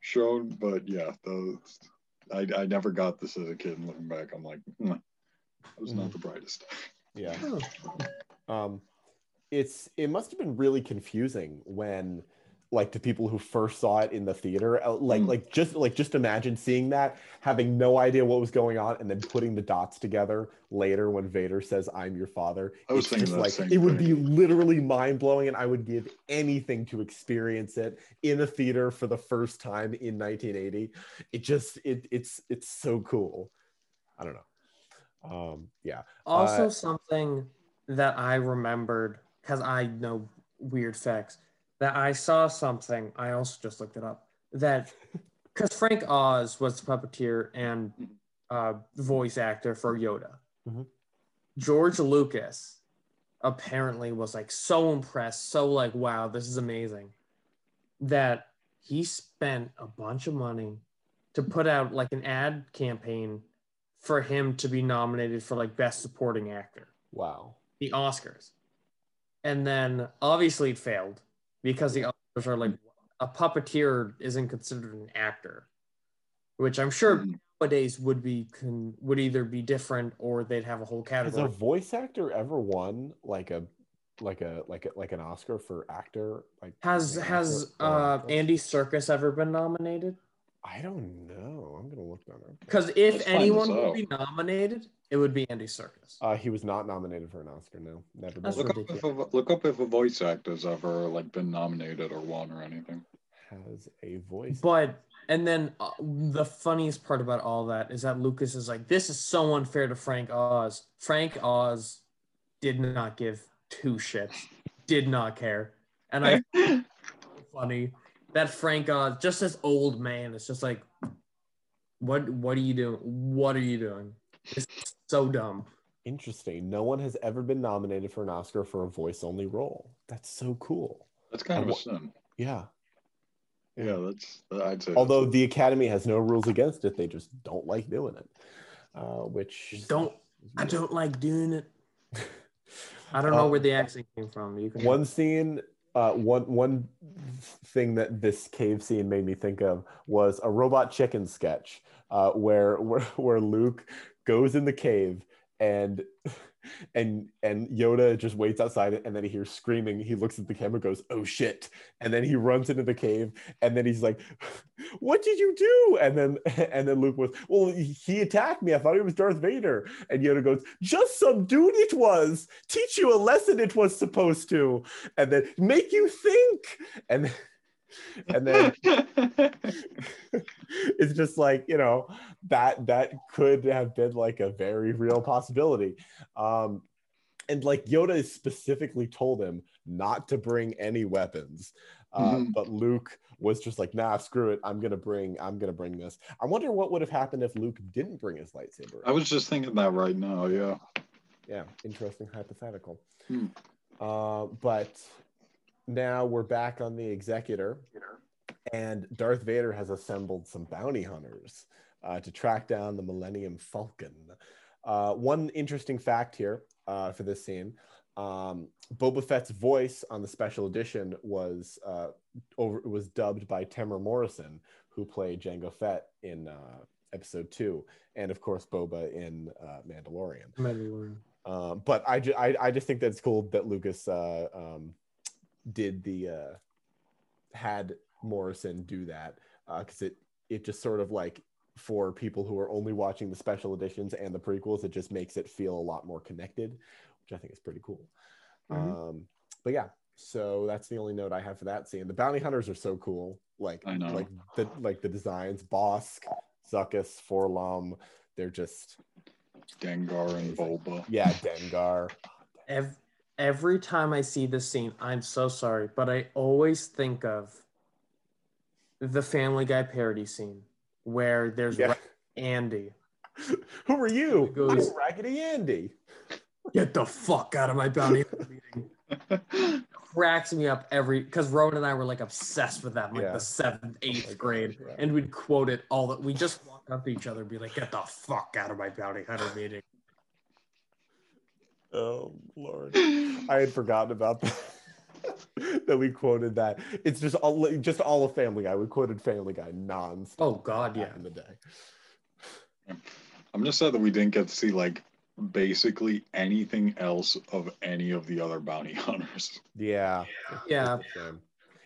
shown. But yeah, those I I never got this as a kid. And looking back, I'm like, hmm, that was not the brightest. Yeah. Um it's it must have been really confusing when like to people who first saw it in the theater uh, like Mm. like just like just imagine seeing that having no idea what was going on and then putting the dots together later when vader says i'm your father. I was It's thinking just that like same it would be literally mind-blowing and i would give anything to experience it in a theater for the first time in 1980 it just it it's it's so cool. I don't know. Um yeah. Also, Uh, something that I remembered because I know weird facts that I saw something. I also just looked it up that because Frank Oz was the puppeteer and uh, voice actor for Yoda. Mhm. George Lucas apparently was like so impressed, so like, wow, this is amazing, that he spent a bunch of money to put out like an ad campaign for him to be nominated for like best supporting actor, wow the Oscars. And then obviously it failed because the others are like a puppeteer isn't considered an actor, which I'm sure Mhm. nowadays would be can, would either be different or they'd have a whole category. Has a voice actor ever won like a like a like a like an Oscar for actor? Like Has an has uh. Andy Serkis ever been nominated? I don't know. I'm gonna look that up. Because if Let's anyone would out. be nominated, it would be Andy Serkis. Uh, he was not nominated for an Oscar. No, never. That's been. Look up, if a, look up if a voice actor's ever like been nominated or won or anything. Has a voice. But and then uh, the funniest part about all that is that Lucas is like, "This is so unfair to Frank Oz." Frank Oz did not give two shits, did not care, and I funny that Frank Oz, just this old man, it's just like, "What? What are you doing? What are you doing? It's so dumb." Interesting. No one has ever been nominated for an Oscar for a voice-only role. That's so cool. That's kind of I a wa- sin. Yeah. Yeah, that's I'd say. Although the Academy has no rules against it, they just don't like doing it. Uh, which Don't I don't like doing it. I don't Uh, know where the accent came from. You can one scene uh, one one thing that this cave scene made me think of was a robot chicken sketch uh, where, where where Luke goes in the cave and and and Yoda just waits outside and then he hears screaming. He looks at the camera, goes, "Oh shit!" and then he runs into the cave and then he's like, "What did you do?" And then and then Luke was, "Well, he attacked me. I thought he was Darth Vader." And Yoda goes, "Just some dude it was. Teach you a lesson it was supposed to." and then make you think and and then it's just like you know that that could have been like a very real possibility um and like yoda is specifically told him not to bring any weapons uh, Mhm. but luke was just like nah screw it i'm gonna bring i'm gonna bring this i wonder what would have happened if luke didn't bring his lightsaber I was just thinking that right now. Yeah. yeah interesting hypothetical Hmm. uh, but now we're back on the executor and darth vader has assembled some bounty hunters uh, to track down the millennium falcon. Uh, one interesting fact here uh, for this scene um, boba fett's voice on the special edition was uh, over was dubbed by Temuera Morrison who played jango fett in uh, episode two and of course boba in uh, mandalorian. Mandalorian. um, but I, ju- I I just think that it's cool that Lucas uh, um, did the uh, had Morrison do that uh because it it just sort of like for people who are only watching the special editions and the prequels, it just makes it feel a lot more connected, which I think is pretty cool. Mhm. Um, but yeah, so that's the only note I have for that scene. The bounty hunters are so cool, like I know. like the like the designs, Bossk, Zuckuss, 4-LOM, they're just Dengar and Volba. yeah, Dengar. Ev- every time I see this scene, I'm so sorry, but I always think of the Family Guy parody scene where there's Yeah. Andy. Who are you? Goes- I'm Raggedy Andy. Get the fuck out of my bounty meeting. Cracks me up every because Rowan and I were like obsessed with that like Yeah. the seventh, eighth grade, and we'd quote it all that we just walk up to each other and be like, "Get the fuck out of my bounty hunter meeting." Oh Lord, I had forgotten about that. that we quoted that. It's just all just all of Family Guy. We quoted Family Guy nonstop. Oh God, yeah. in the day. I'm just sad that we didn't get to see like basically anything else of any of the other bounty hunters. Yeah, Yeah. It's.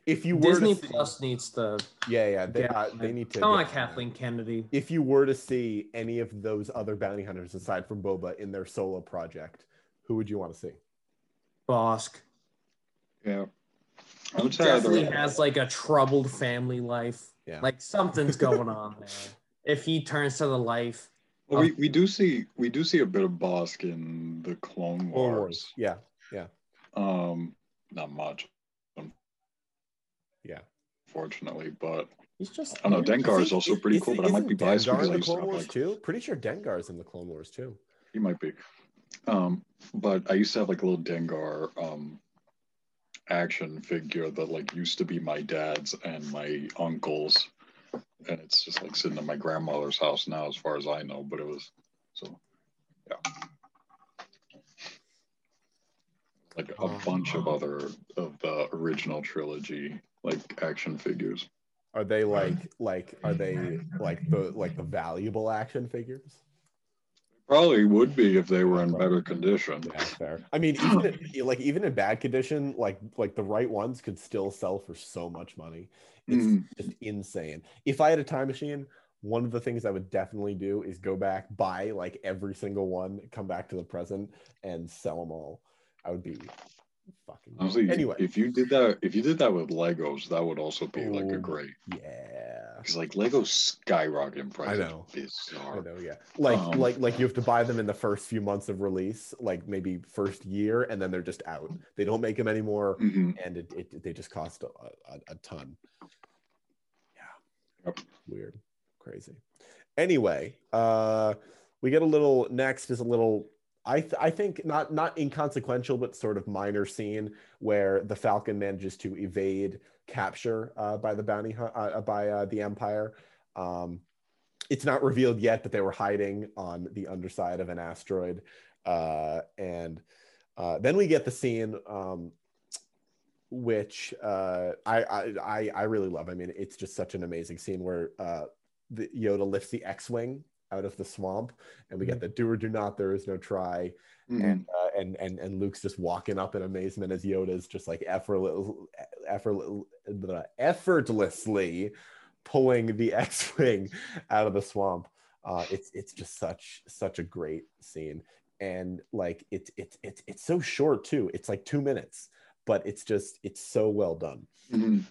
If you were Disney to see, Plus needs to yeah, yeah, they, uh, they need to. kind of on. Kathleen Kennedy. If you were to see any of those other bounty hunters aside from Boba in their solo project, who would you want to see? Bossk. Yeah. I He would say definitely has like a troubled family life. Yeah. Like something's going on there. If he turns to the life, Well, we, we do see we do see a bit of Bossk in the Clone Clone Wars. Yeah, Yeah. Um, not much, yeah. fortunately, but he's just. I don't know. weird. Dengar is also pretty is- cool, but I might be biased Dengar because in the Clone Wars like too. Pretty sure Dengar's in the Clone Wars too. he might be. Um, but I used to have like a little Dengar um action figure that like used to be my dad's and my uncle's, and it's just like sitting in my grandmother's house now, as far as I know. But it was so yeah. Like a bunch of other of the original trilogy like action figures. Are they like like are they like the like the valuable action figures? Probably would be if they were in better condition. Yeah, fair. I mean, even in, like even in bad condition, like like the right ones could still sell for so much money. It's Mhm. just insane. If I had a time machine, one of the things I would definitely do is go back, buy like every single one, come back to the present, and sell them all. I would be fucking Honestly, anyway. if you did that, if you did that with Legos, that would also be like a Oh, great yeah. because like Legos skyrocket in price. I know. It's I know, yeah. Like, Um, like, like you have to buy them in the first few months of release, like maybe first year, and then they're just out. They don't make them anymore, Mhm. and it, it they just cost a, a, a ton. Yeah. Yep. Weird, crazy. Anyway, uh, we get a little. Next is a little. I th- I think not not inconsequential, but sort of minor scene where the Falcon manages to evade capture uh, by the bounty hu- uh, by uh, the Empire. Um, it's not revealed yet, but they were hiding on the underside of an asteroid. Uh, and uh, then we get the scene, um, which uh, I, I I really love. I mean, it's just such an amazing scene where uh, the Yoda lifts the X-wing out of the swamp, and we get the do or do not. There is no try Mhm. and uh, and and and Luke's just walking up in amazement as Yoda's just like effortless, effort, effortlessly pulling the X-wing out of the swamp. Uh, it's it's just such such a great scene, and like it's it's it's it's so short too. It's like two minutes, but it's just it's so well done. Mhm.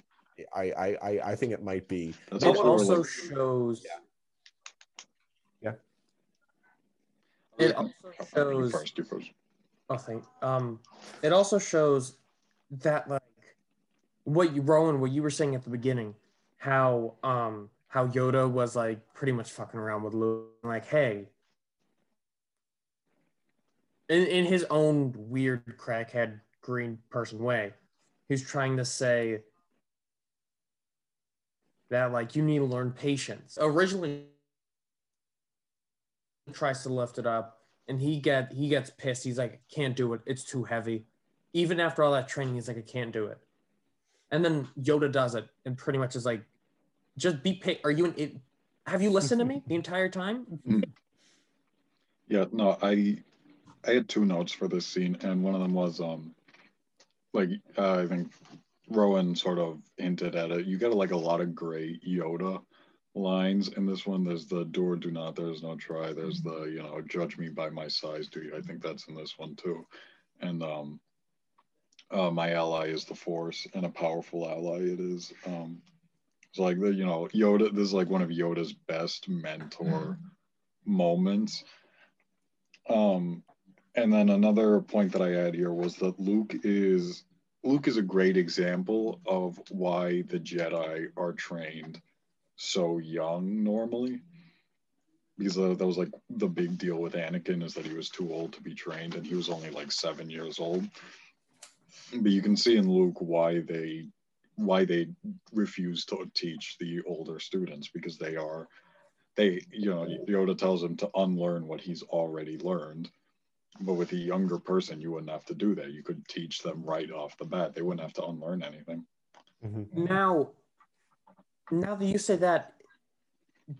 I I I, I think it might be That's It also, where, also like- shows. Yeah. Yeah. It also shows. first, you first. Oh, thank. Um, it also shows that like what you Rowan, what you were saying at the beginning, how um how Yoda was like pretty much fucking around with Luke, like, hey, in in his own weird crackhead green person way, he's trying to say that like you need to learn patience. Originally tries to lift it up and he get he gets pissed. He's like, can't do it. It's too heavy. Even after all that training, he's like, I can't do it. And then Yoda does it and pretty much is like, just be pa- Are you an it? Have you listened to me the entire time? Yeah, no, I I had two notes for this scene, and one of them was um like uh, I think Rowan sort of hinted at it. You get like a lot of great Yoda lines in this one. There's the do or do not, there's no try, there's the, you know, judge me by my size, do you? I think that's in this one too. And um uh, my ally is the force and a powerful ally it is. Um it's like the you know, Yoda this is like one of Yoda's best mentor moments. Um, and then another point that I had here was that Luke is Luke is a great example of why the Jedi are trained so young normally. Because that was like the big deal with Anakin is that he was too old to be trained, and he was only like seven years old. But you can see in Luke why they why they refuse to teach the older students because they are they you know yoda tells him to unlearn what he's already learned But with a younger person, you wouldn't have to do that. You could teach them right off the bat. They wouldn't have to unlearn anything. Mhm. Now, now that you say that,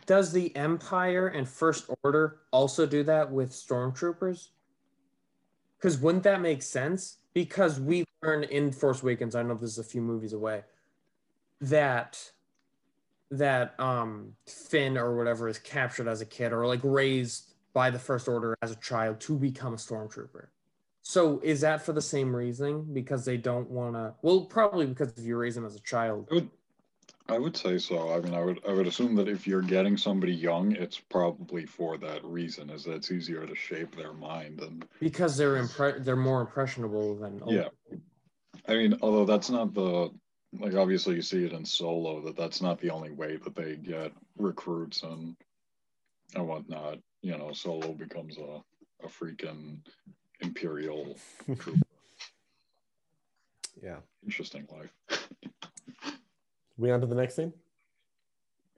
does the Empire and First Order also do that with stormtroopers? Because wouldn't that make sense? Because we learn in Force Awakens, I know this is a few movies away, that that um Finn or whatever is captured as a kid or like raised by the First Order as a child to become a stormtrooper. So is that for the same reasoning? Because they don't want to. Well, probably because if you raise them as a child. I would, I would say so. I mean, I would, I would assume that if you're getting somebody young, it's probably for that reason, is that it's easier to shape their mind and because they're impre- they're more impressionable than older Yeah. I mean, although that's not the like obviously you see it in solo that that's not the only way that they get recruits and and whatnot. You know, solo becomes a a freaking imperial troop. Yeah. Interesting life. We on to the next scene?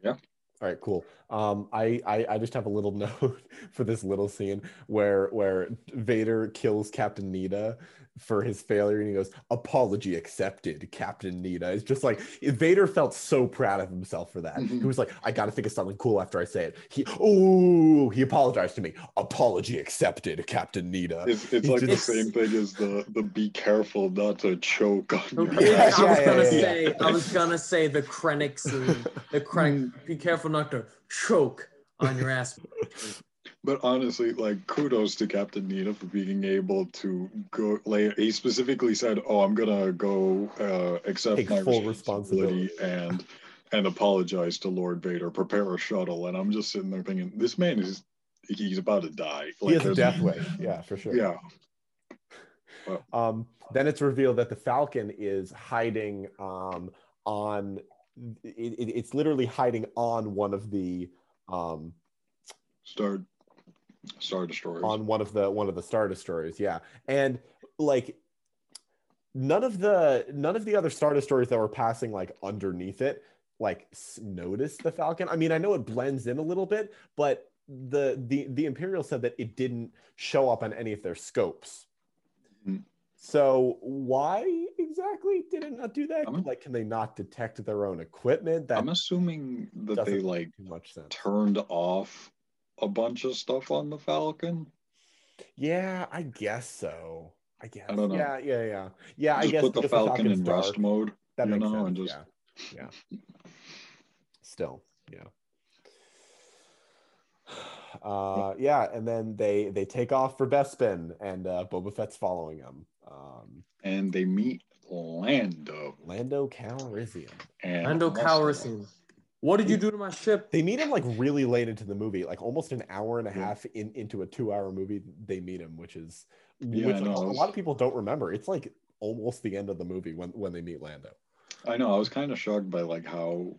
Yeah. All right, cool. Um, I, I I just have a little note for this little scene where where Vader kills Captain Needa for his failure, and he goes, "Apology accepted, Captain Needa." It's just like Vader felt so proud of himself for that. Mm-hmm. He was like, "I got to think of something cool after I say it." He oh, he apologized to me. Apology accepted, Captain Needa. It's, it's He like the same thing as the the be careful not to choke on your Okay, I was Yeah, gonna yeah, yeah. say, I was gonna say the Krennic scene. The Krennic, mm. be careful not to choke on your ass. But honestly, like kudos to Captain Needa for being able to go. Like he specifically said, "Oh, I'm gonna go uh, accept Take my full responsibility and and apologize to Lord Vader. Prepare a shuttle." And I'm just sitting there thinking, this man is he's about to die. he has a death wish. Yeah, for sure. Yeah, Um, then it's revealed that the Falcon is hiding um, on. It, it- it's literally hiding on one of the um, Star Star Destroyers. on one of the one of the star destroyers. Yeah, and like none of the none of the other star destroyers that were passing like underneath it like noticed the Falcon. I mean, I know it blends in a little bit, but the the the Imperial said that it didn't show up on any of their scopes. Mhm. So why exactly did it not do that? I'm- like, can they not detect their own equipment? That I'm assuming that they like make too much sense. turned off a bunch of stuff on the Falcon. Yeah, I guess so. I guess. I don't know. Yeah, yeah, yeah. Yeah, I guess put the Falcon Falcon's in dark, rest mode. That you makes know, sense. and just- Yeah, yeah. Still, yeah. Uh, yeah, and then they they take off for Bespin, and uh, Boba Fett's following them. Um, And they meet Lando Lando Calrissian. and Lando also- Calrissian. What did you do to my ship? They meet him like really late into the movie, like almost an hour and a half in into a two hour movie. They meet him, which is Yeah, which I like, know, a lot of people don't remember. It's like almost the end of the movie when when they meet Lando. I know. I was kind of shocked by like how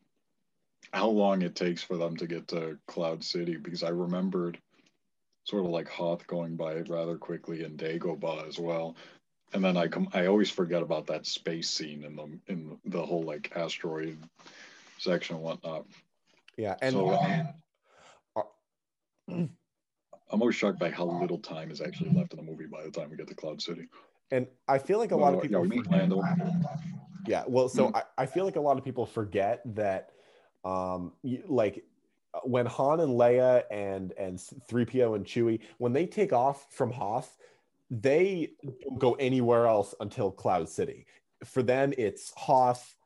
how long it takes for them to get to Cloud City because I remembered sort of like Hoth going by rather quickly and Dagobah as well. And then I come I always forget about that space scene in the in the whole like asteroid section and whatnot. Yeah, and So, uh, I'm always shocked by how little time is actually left in the movie by the time we get to Cloud City. and I feel like a lot of people yeah, we meet forget- Lando. Yeah, well, so Mhm. I, I feel like a lot of people forget that, um, you, like when Han and Leia and and 3PO and Chewie, when they take off from Hoth, they don't go anywhere else until Cloud City. For them, it's Hoth,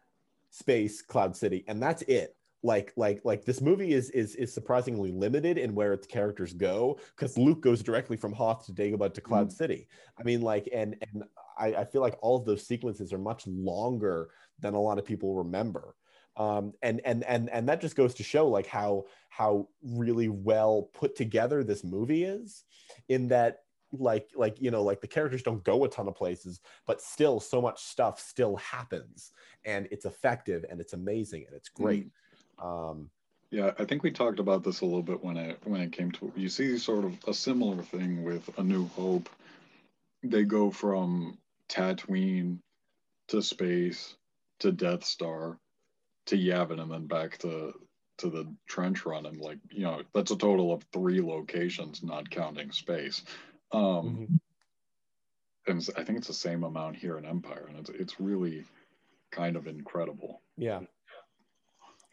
space, Cloud City, and that's it. Like like like this movie is is is surprisingly limited in where its characters go because Luke goes directly from Hoth to Dagobah to Cloud City. I mean, like, and and I, I feel like all of those sequences are much longer than a lot of people remember. Um, and and and and that just goes to show like how how really well put together this movie is, in that like like you know like the characters don't go a ton of places, but still so much stuff still happens, and it's effective and it's amazing and it's great. Um, Yeah, I think we talked about this a little bit when it when it came to you see sort of a similar thing with A New Hope. They go from Tatooine to space to Death Star to Yavin and then back to to the trench run and like you know that's a total of three locations not counting space. Um mhm. and I think it's the same amount here in Empire, and it's it's really kind of incredible. Yeah.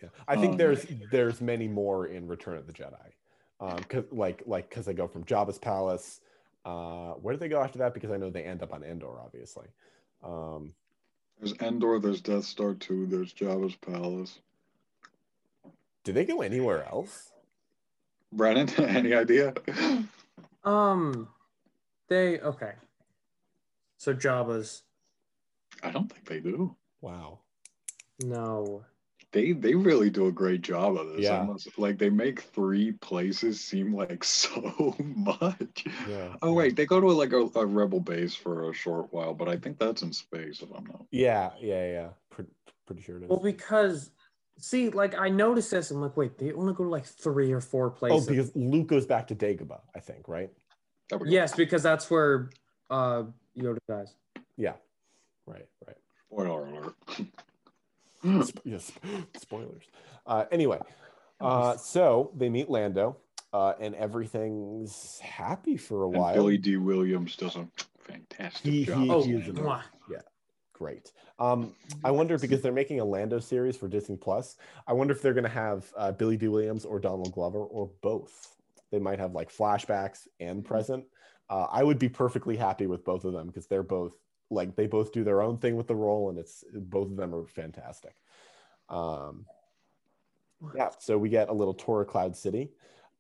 Yeah. I think Um, there's there's many more in Return of the Jedi. Um, cause like like because they go from Jabba's palace. Uh, where do they go after that? Because I know they end up on Endor, obviously. Um, There's Endor, there's Death Star 2, there's Jabba's Palace. do they go anywhere else? Brennan, any idea? Um, they okay. So Jabba's I don't think they do. Wow. no. They they really do a great job of this. Yeah. must- like they make three places seem like so much. Yeah. Oh wait, they go to like a, a rebel base for a short while, but I think that's in space. If I'm not. Yeah. Yeah. Yeah. Pretty, pretty sure it is. Well, because see, like I noticed this. I'm like, wait, they only go to like three or four oh, places. Oh, because Luke goes back to Dagobah, I think, right? There we go. yes, because that's where uh Yoda dies. Yeah. Right. Right. Spoiler alert. Sp- yes, spoilers. Uh, anyway, uh, so they meet Lando, uh, and everything's happy for a and while. Billy Dee Williams does a fantastic He- job. he- Oh, as he is Lando. mwah. Great. Um, I wonder because they're making a Lando series for Disney Plus. I wonder if they're going to have uh, Billy Dee Williams or Donald Glover or both. They might have like flashbacks and present. Uh, I would be perfectly happy with both of them because they're both like they both do their own thing with the role, and it's both of them are fantastic. Um, yeah, so we get a little tour of Cloud City,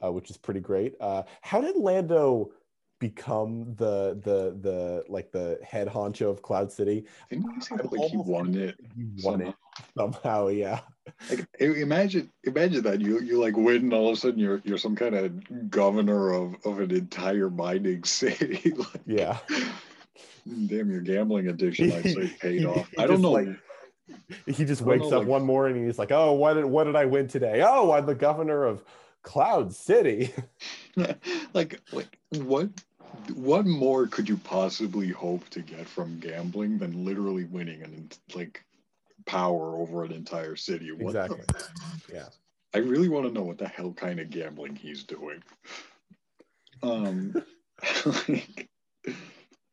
uh, which is pretty great. Uh, how did Lando become the the the like the head honcho of Cloud City? Didn't he say that, like he won it? He won it somehow. Yeah, Like imagine, imagine that you you like win, and all of a sudden you're you're some kind of governor of of an entire mining city. like, yeah. Damn, your gambling addiction, say, paid off. I don't know. like- He just wakes know, up like- one morning and he's like, "Oh, what did what did I win today? Oh, I'm the governor of Cloud City." like, like what? What more could you possibly hope to get from gambling than literally winning and like power over an entire city? What the- Exactly. Yeah. I really want to know what the hell kind of gambling he's doing. Um, like,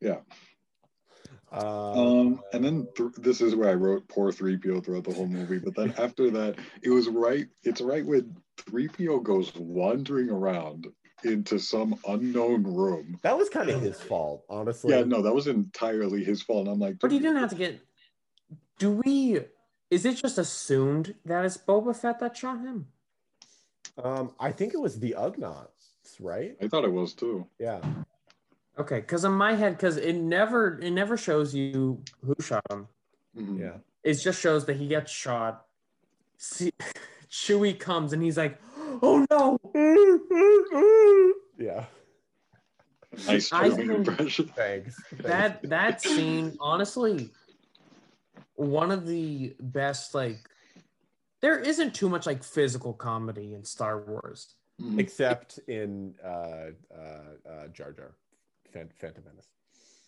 yeah. Uh, Um, and then th- this is where I wrote poor 3PO throughout the whole movie. But then after that, it was right. It's right when 3PO goes wandering around into some unknown room. that was kind of his fault, honestly. Yeah, no, that was entirely his fault. And I'm like, But he didn't have to get. Do we? Is it just assumed that it's Boba Fett that shot him? Um, I think it was the Ugnaughts, right? I thought it was too. Yeah. Okay, because in my head, because it never it never shows you who shot him. Mhm. Yeah. It just shows that he gets shot. See, Chewie comes and he's like, "Oh no!" Yeah. Nice I German think- impression. Thanks. that that scene honestly one of the best like there isn't too much like physical comedy in star wars Mhm. except in uh, uh, uh, Jar Jar, Phan- Phantom Menace.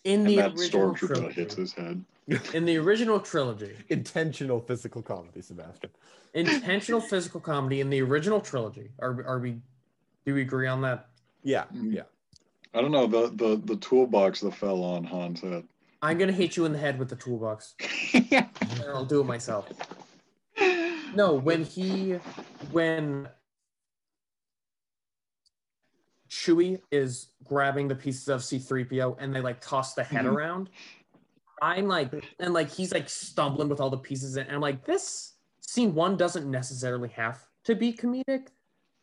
in And the that original stormtrooper hits trilogy his head. in the original trilogy Intentional physical comedy, Sebastian. intentional physical comedy in the original trilogy are, are we do we agree on that Yeah. Mhm. Yeah. I don't know the the the toolbox that fell on Han's head. I'm gonna hit you in the head with the toolbox and i'll do it myself no when he when Chewie is grabbing the pieces of C3PO and they like toss the head Mhm. around. I'm like, and like he's like stumbling with all the pieces, and I'm like, this scene one doesn't necessarily have to be comedic,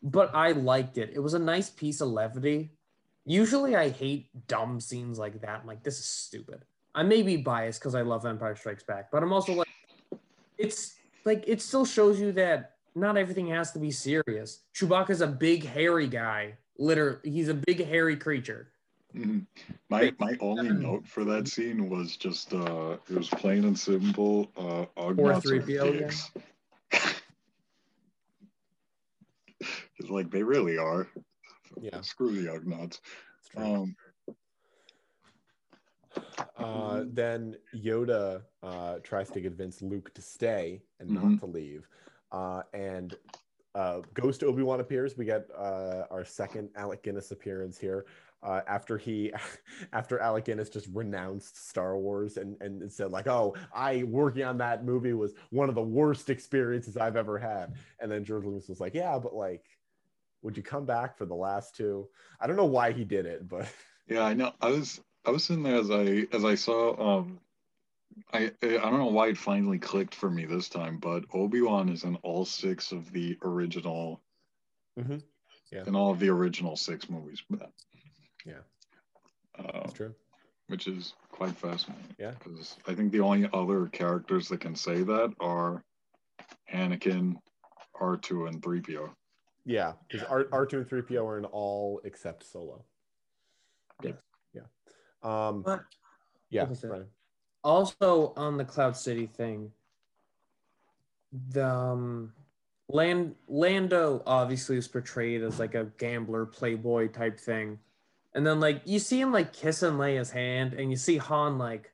but I liked it. It was a nice piece of levity. Usually I hate dumb scenes like that. I'm like, this is stupid. I may be biased because I love Empire Strikes Back, but I'm also like, it's like it still shows you that not everything has to be serious. Chewbacca's a big hairy guy. Literally, he's a big hairy creature. Mhm. My my only note for that scene was just uh it was plain and simple uh Ugnaughts are 3PO. It's like they really are. Yeah. Screw the Ugnaughts. Um Uh, then Yoda uh, tries to convince Luke to stay and Mhm. not to leave. Uh, and uh, Ghost Obi Wan appears. We get uh, our second Alec Guinness appearance here. Uh, after he, after Alec Guinness just renounced Star Wars and and said like, "Oh, I working on that movie was one of the worst experiences I've ever had," and then George Lucas was like, "Yeah, but like, would you come back for the last two? I don't know why he did it, but yeah, I know. I was I was sitting there as I as I saw um I I don't know why it finally clicked for me this time, but Obi Wan is in all six of the original, Mhm. Yeah. in all of the original six movies. Yeah. uh, that's true. which is quite fascinating. Yeah. because I think the only other characters that can say that are Anakin, R two, and three PO. Yeah, because R R two and three PO are in all except Solo. Yeah. Yeah. Um. But Yeah. Like I said, Brian. also on the Cloud City thing, the um, Land Lando obviously is portrayed as like a gambler, playboy type thing, and then like you see him like kissing Leia's hand, and you see Han like,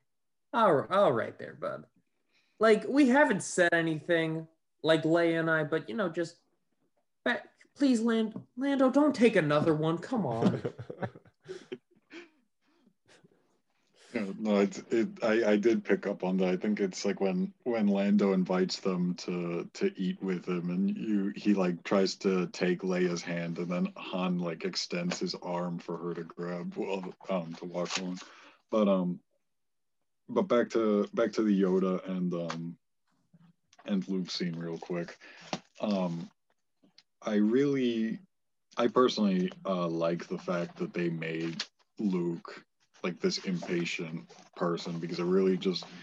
all, all right there, bud. Like we haven't said anything like Leia and I, but you know, just back, please, Land Lando, don't take another one. Come on. Yeah, no, it's it. I I did pick up on that. I think it's like when when Lando invites them to to eat with him, and you he like tries to take Leia's hand, and then Han like extends his arm for her to grab, um, to walk along. But um, but back to back to the Yoda and um and Luke scene real quick. Um, I really, I personally uh, like the fact that they made Luke like this impatient person because it really just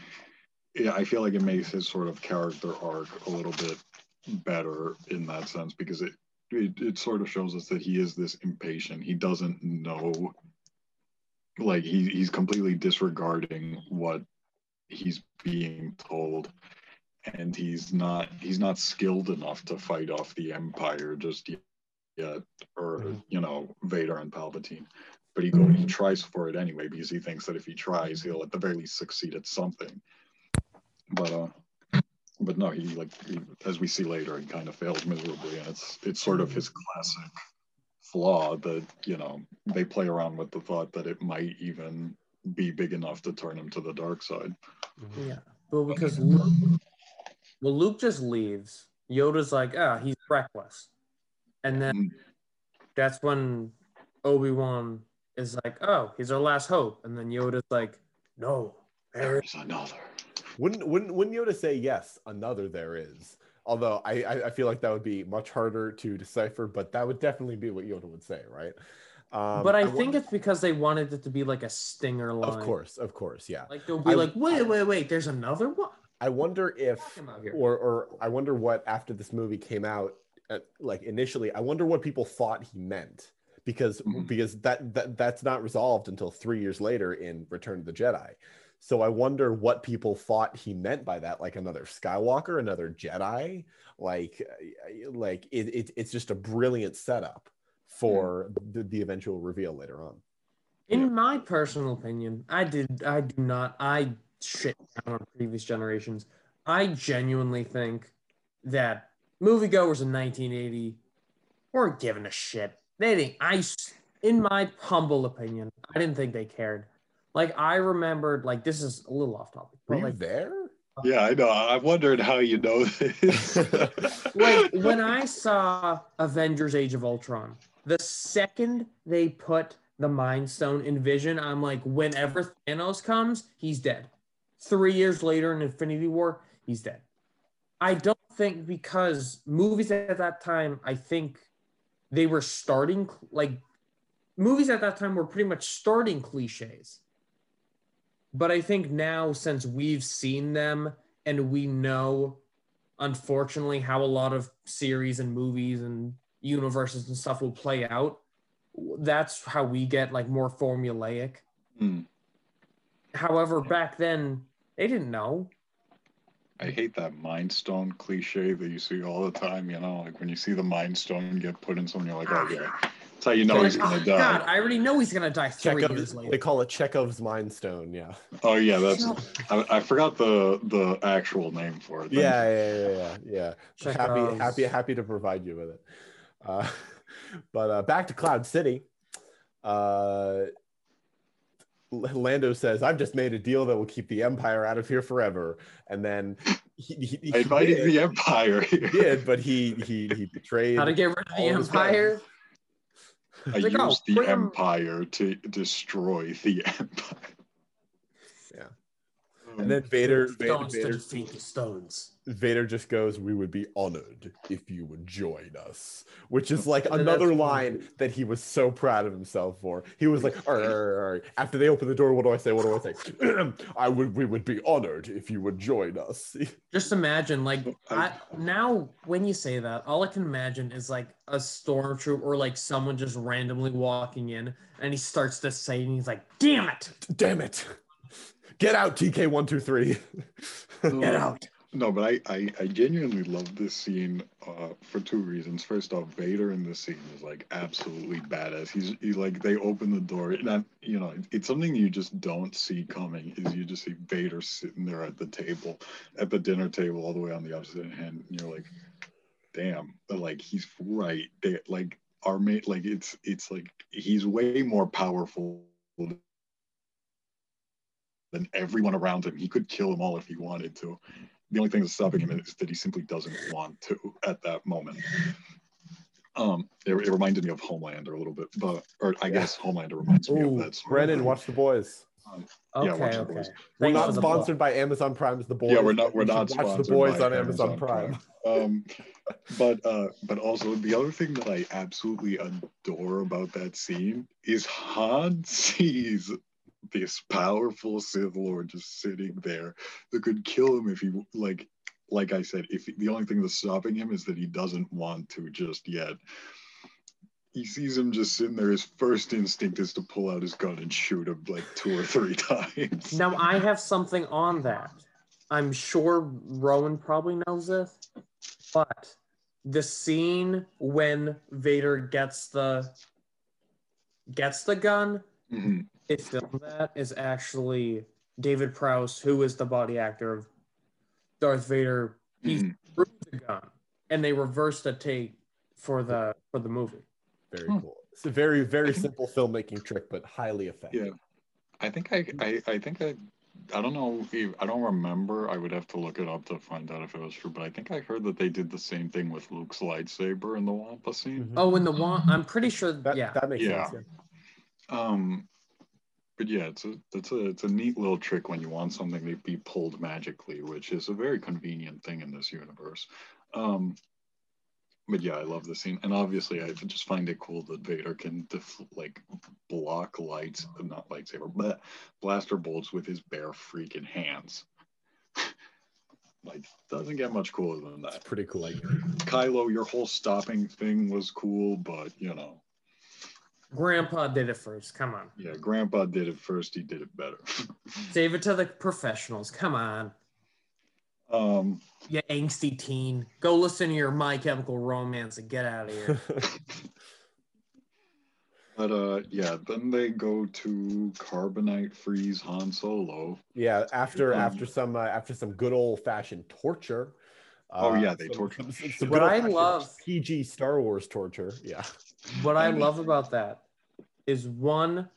yeah i feel like it makes his sort of character arc a little bit better in that sense because it it, it sort of shows us that he is this impatient he doesn't know like he, he's completely disregarding what he's being told and he's not he's not skilled enough to fight off the empire just yet or Mhm. you know vader and palpatine but he go he tries for it anyway because he thinks that if he tries he'll at the very least succeed at something. But uh but no he like he, as we see later he kind of fails miserably and it's it's sort of his classic flaw that you know they play around with the thought that it might even be big enough to turn him to the dark side. Mhm. Yeah, well, because Luke, well, Luke just leaves. Yoda's like, ah, he's reckless, and then that's when Obi Wan is like, oh, he's our last hope, and then Yoda's like, no, there is. another Wouldn't wouldn't wouldn't Yoda say yes? Another there is. Although I, I I feel like that would be much harder to decipher, but that would definitely be what Yoda would say, right? Um, but I, won- think it's because they wanted it to be like a stinger line. of course, of course, yeah. like they'll be I- like, wait, wait, wait, there's another one. I wonder if Talking about here. or or I wonder what after this movie came out, uh, like initially, I wonder what people thought he meant because Mhm. because that, that that's not resolved until three years later in Return of the Jedi. So I wonder what people thought he meant by that, like another Skywalker, another Jedi, like like it, it it's just a brilliant setup for the, the eventual reveal later on. In my personal opinion, I did I do not I shit down on previous generations. I genuinely think that moviegoers in 1980 weren't giving a shit. They didn't I s- in my humble opinion, I didn't think they cared. Like I remembered like this is a little off topic, Were but you like there? Uh, yeah i know i wondered how you know this like when I saw Avengers Age of Ultron, the second they put the Mind Stone in Vision, I'm like, whenever Thanos comes, he's dead. Three years later in Infinity War, he's dead. I don't think because movies at that time, I think they were starting like movies at that time were pretty much starting cliches. But I think now, since we've seen them and we know unfortunately how a lot of series and movies and universes and stuff will play out that's how we get like more formulaic Hmm. however back then they didn't know I hate that mind stone cliche that you see all the time, you know, like when you see the mind stone get put in someone, you're like, oh yeah, That's how you know he's gonna oh, die. God, I already know he's gonna die three years later. they call it Chekhov's Mind Stone. Yeah. Oh yeah, that's. I, I forgot the the actual name for it. Thank Yeah, yeah, yeah, yeah, yeah. Happy, happy, happy to provide you with it. Uh, but uh, back to Cloud City. Uh, L- Lando says, "I've just made a deal that will keep the Empire out of here forever." And then he, he, he I invited did, the Empire he did, but he he he betrayed. How to get rid of the all his Empire? I Like, oh, used the bring 'em- Empire to destroy the Empire. Yeah. Um, and then Vader, Vader, Stones to Vader, defeat the stones. Vader just goes, "We would be honored if you would join us," which is like another line that he was so proud of himself for. He was like, "All right, all right, all right." After they open the door, what do I say? What do I say? I would, we would be honored if you would join us. Just imagine, like, I, I- now when you say that, all I can imagine is like a stormtrooper or like someone just randomly walking in and he starts to say, and he's like, damn it, Damn it! Get out, TK one two three. get out. No, but I, I, I genuinely love this scene uh, for two reasons. First off, Vader in this scene is like absolutely badass. He's he, like they open the door, and I, you know it's something you just don't see coming. Is you just see Vader sitting there at the table, at the dinner table, all the way on the opposite hand, and you're like, damn, but like he's right. Like our mate, like it's it's like he's way more powerful than everyone around him. He could kill them all if he wanted to. The only thing that's stopping him is that he simply doesn't want to at that moment. Um, it, it reminded me of Homelander a little bit, but or I Yeah. guess Homelander reminds me of that. Brennan, watch the boys. Okay, Yeah, watch the okay. boys. We're Thanks not for the book. sponsored by Amazon Prime as the boys. yeah, we're not we're You not watch sponsored the boys by on Amazon, Prime. Um, but uh, but also the other thing that I absolutely adore about that scene is Han sees this powerful Sith Lord just sitting there that could kill him if he like like I said, if the only thing that's stopping him is that he doesn't want to just yet. He sees him just sitting there. His first instinct is to pull out his gun and shoot him like two or three times. Now I have something on that. I'm sure Rowan probably knows this, but the scene when Vader gets the gets the gun, Mhm. They filmed that is actually David Prowse, who is the body actor of Darth Vader. He Mhm. threw the gun, and they reversed the take for the for the movie. Very Hmm. cool. It's a very, very simple filmmaking trick, but highly effective. Yeah. I think I, I, I think I, I don't know. If, I don't remember. I would have to look it up to find out if it was true. But I think I heard that they did the same thing with Luke's lightsaber in the Wampa scene. Mhm. Oh, in the Wampa, I'm pretty sure. That, yeah, that makes Yeah. sense. Um, but yeah, it's a, it's a, it's a neat little trick when you want something to be pulled magically, which is a very convenient thing in this universe. Um, but yeah, I love the scene, and obviously, I just find it cool that Vader can def- like block lights, not lightsaber, but blaster bolts with his bare freaking hands. like, doesn't get much cooler than Yeah. It's that. pretty cool. Like, Kylo, your whole stopping thing was cool, but you know, Grandpa did it first. Come on, yeah, Grandpa did it first. He did it better. save it to the professionals. Come on. um, You angsty teen. Go listen to your My Chemical Romance and get out of here. but uh, yeah, then they go to carbonite freeze Han Solo. Yeah, after Um, after some uh, after some good old fashioned torture. Oh, uh, yeah, they some- torture some- the some What I love- PG Star Wars torture. Yeah, what I I mean- love about that is one,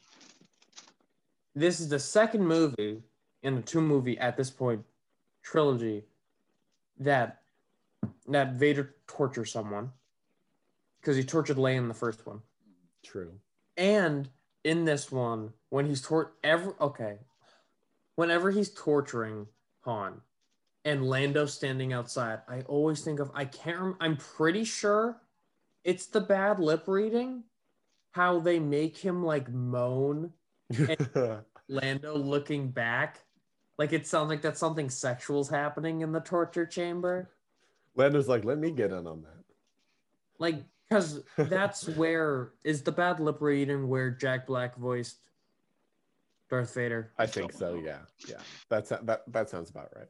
this is the second movie in a two movie at this point trilogy that that Vader tortures someone because he tortured Leia in the first one. true. And in this one, when he's tor ever okay, whenever he's torturing Han and Lando standing outside, I always think of I can't. Rem- I'm pretty sure it's the bad lip reading, how they make him like moan, Lando looking back, like it sounds like that something sexual's happening in the torture chamber, Lando's like, let me get in on that. like because that's where is the bad lip reading where Jack Black voiced Darth Vader. I think so. Yeah, yeah. That's that that sounds about right.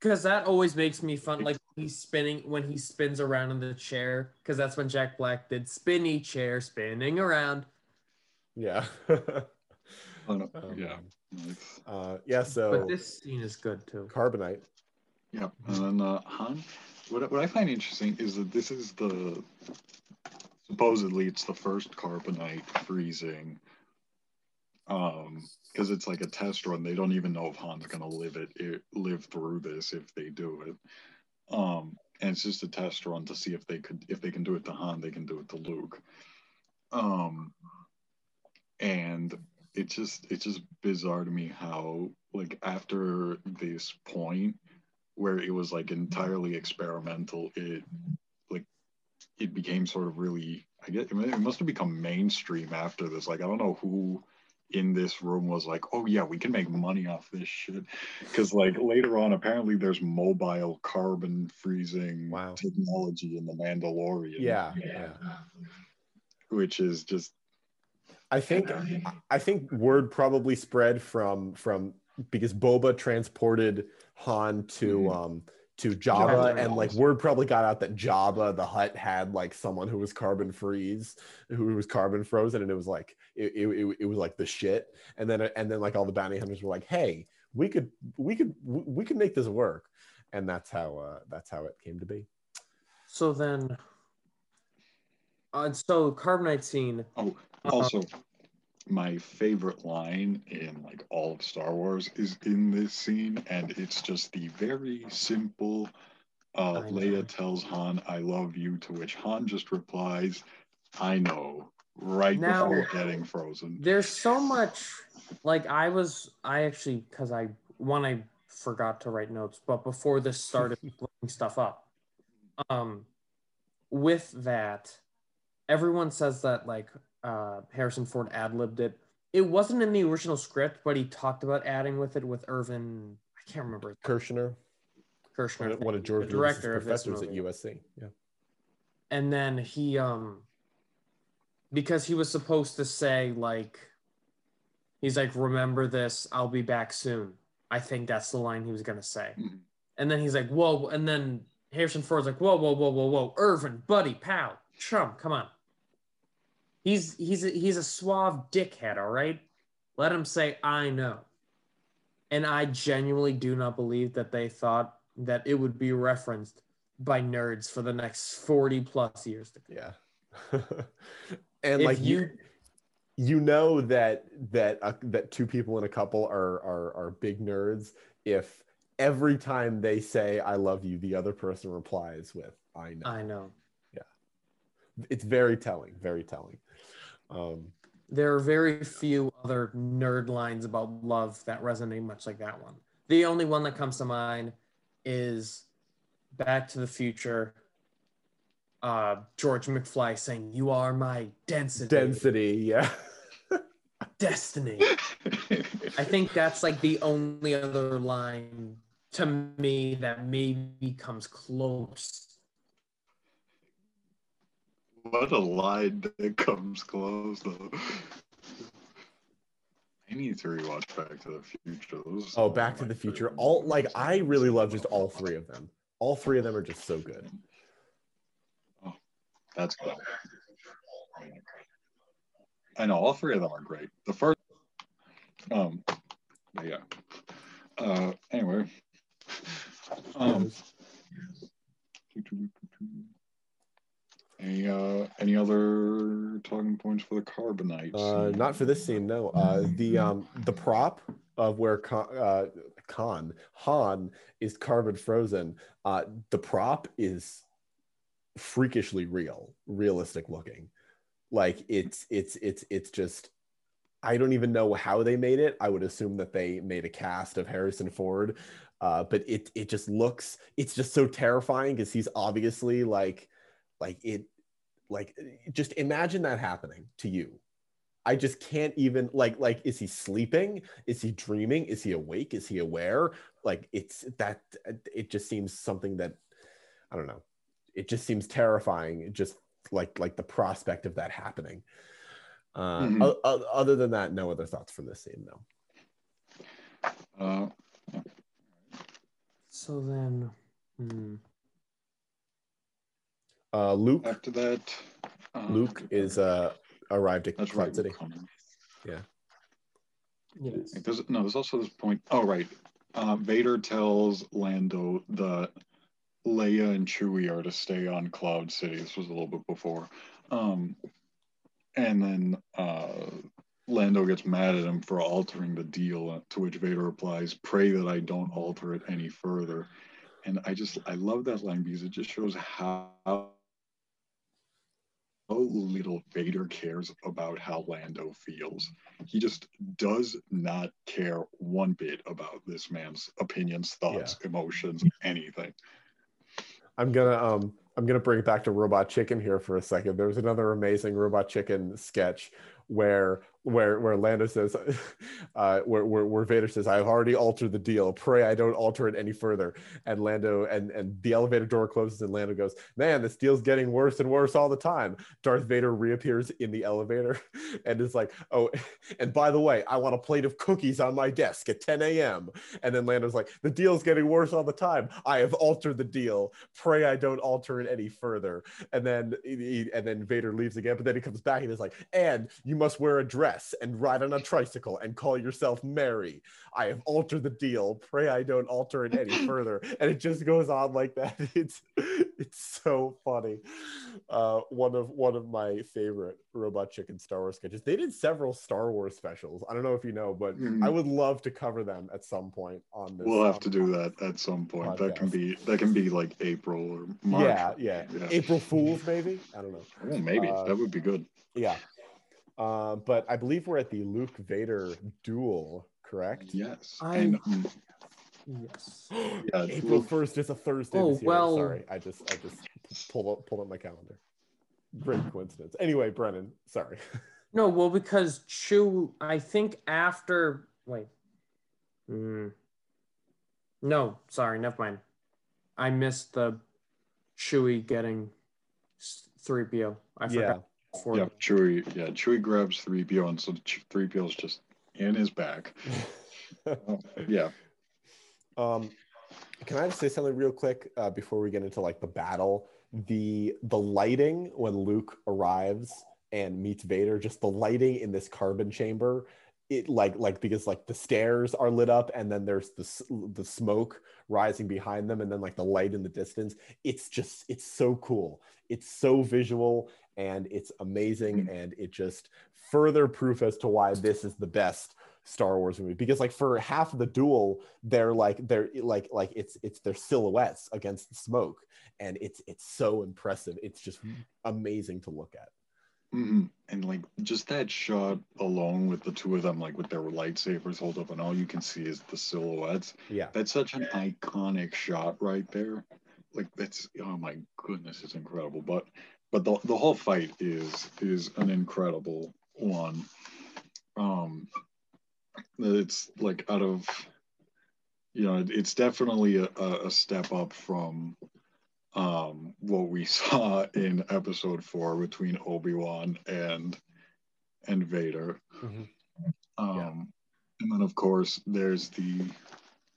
Because that always makes me fun. Like he's spinning when he spins around in the chair because that's when Jack Black did spinny chair spinning around. Yeah. Oh. Um, yeah. Uh, yeah. So But this scene is good too. carbonite. Yep. And then uh, Han, what, what I find interesting is that this is the supposedly it's the first carbonite freezing. Um, because it's like a test run. They don't even know if Han's gonna live it, it live through this if they do it. Um, and it's just a test run to see if they could if they can do it to Han, they can do it to Luke. Um, and it's just it's just bizarre to me how like after this point where it was like entirely experimental it like it became sort of really i guess it must have become mainstream after this like i don't know who in this room was like oh yeah we can make money off this shit because like later on apparently there's mobile carbon freezing Wow. technology in the mandalorian Yeah. Yeah. which is just I think I think word probably spread from from because Boba transported Han to Mhm. um to Jabba Jabba. and like word probably got out that Jabba the Hutt had like someone who was carbon freeze who was carbon frozen and it was like it, it, it, it was like the shit and then and then like all the bounty hunters were like hey we could we could we could make this work and that's how uh that's how it came to be So then, uh, so carbonite scene. Oh, Uh, also, my favorite line in like all of Star Wars is in this scene, and it's just the very simple. Uh, Leia tells Han, "I love you," to which Han just replies, "I know." Right Now- before getting frozen. There's so much. Like I was, I actually because I one I forgot to write notes, but before this started looking stuff up. Um, with that, everyone says that like uh Harrison Ford ad libbed it. It wasn't in the original script, but he talked about adding with it with Irvin. I can't remember his- Kershner Kershner. one of George the director of professors at. USC yeah and then he um because he was supposed to say like he's like remember this i'll be back soon i think that's the line he was gonna say Mhm. and then he's like whoa and then harrison ford's like whoa whoa whoa whoa whoa irvin buddy pal chum come on he's he's a, he's a suave dickhead all right let him say i know and i genuinely do not believe that they thought that it would be referenced by nerds for the next 40 plus years to come. Yeah. and If like you you- you know that that uh, that two people in a couple are are are big nerds if every time they say I love you the other person replies with I know. I know. Yeah. It's very telling, very telling. Um There are very few other nerd lines about love that resonate much like that one. The only one that comes to mind is Back to the Future. Uh, George McFly saying, "You are my density, density, yeah. destiny." I think that's like the only other line to me that maybe comes close. what a line that comes close though. I need to rewatch Back to the Future. Those Oh, Back to the Future. All like I really love just all three of them. All three of them are just so good. That's good. I know all three of them are great. The first, um, yeah. Uh, anyway, um, any uh, any other talking points for the carbonite? Uh, not for this scene, no. Uh, the um the prop of where Khan, uh, Khan Han is carbon frozen. Uh, the prop is freakishly real, realistic looking. Like it's it's it's it's just. I don't even know how they made it. I would assume that they made a cast of Harrison Ford, uh, but it it just looks it's just so terrifying because he's obviously like like it like just imagine that happening to you I just can't even like like is he sleeping? Is he dreaming? Is he awake? Is he aware? Like it's that it just seems something that I don't know. It just seems terrifying just like like the prospect of that happening. Uh, Mhm. o- o- other than that, no other thoughts from this scene. No. Uh, So then, hmm. Uh, Luke. After that, uh, Luke is uh arrived at That's Cloud right. City. Luke coming. Yes. There's, no, there's also this point. Oh, right. Uh, Vader tells Lando that Leia and Chewie are to stay on Cloud City. This was a little bit before. Um, and then uh, Lando gets mad at him for altering the deal, to which Vader replies, Pray that I don't alter it any further. And I just, I love that line because it just shows how how little Vader cares about how Lando feels. He just does not care one bit about this man's opinions, thoughts, emotions, anything. I'm gonna um I'm gonna bring it back to Robot Chicken here for a second. There's another amazing Robot Chicken sketch where where where Lando says, uh, where, where where Vader says, "I've already altered the deal. Pray I don't alter it any further." And Lando and and the elevator door closes, and Lando goes, "Man, this deal's getting worse and worse all the time." Darth Vader reappears in the elevator and is like, "Oh, and by the way, I want a plate of cookies on my desk at 10 a.m." And then Lando's like, "The deal's getting worse all the time. I have altered the deal. Pray I don't alter it any further." And then he, and then Vader leaves again, but then he comes back and is like, "And you must wear a dress and ride on a tricycle and call yourself Mary. I have altered the deal. Pray I don't alter it any further." And it just goes on like that. It's it's so funny. Uh, one of one of my favorite Robot Chicken Star Wars sketches. They did several Star Wars specials. I don't know if you know, but Mhm. I would love to cover them at some point on this. We'll have to do that at some point. That can be that can be like April or March. Yeah, yeah, Yeah. April Fools, maybe. I don't know. Oh, maybe Uh, that would be good. Yeah. Uh, but I believe we're at the Luke Vader duel, correct? Yes. I- And mm, Yes. yeah, April first is a Thursday. Oh, this year. well- sorry, I just I just pulled up pulled up my calendar. Great coincidence. Anyway, Brennan, sorry. No, well, because Chew, I think after wait, Hmm. no, sorry, never mind. I missed the Chewie getting three PO. I yeah, forgot. Yeah, Chewie. Yeah, Chewie grabs three PO, and so three PO is just in his back. Oh, yeah. Um, can I just say something real quick uh, before we get into like the battle? The the lighting when Luke arrives and meets Vader, just the lighting in this carbon chamber, it like like because like the stairs are lit up and then there's the the smoke rising behind them and then like the light in the distance. It's just it's so cool. It's so visual and it's amazing and it just further proof as to why this is the best Star Wars movie because like for half of the duel they're like they're like like it's it's their silhouettes against the smoke and it's it's so impressive it's just amazing to look at Mhm. And like just that shot alone with the two of them, like with their lightsabers hold up, and all you can see is the silhouettes. yeah That's such an iconic shot right there. Like that's oh my goodness, it's incredible. But but the the whole fight is is an incredible one. Um, it's like out of you know, it's definitely a, a step up from um what we saw in episode four between Obi-Wan and and Vader. Mhm. Um Yeah. and then of course there's the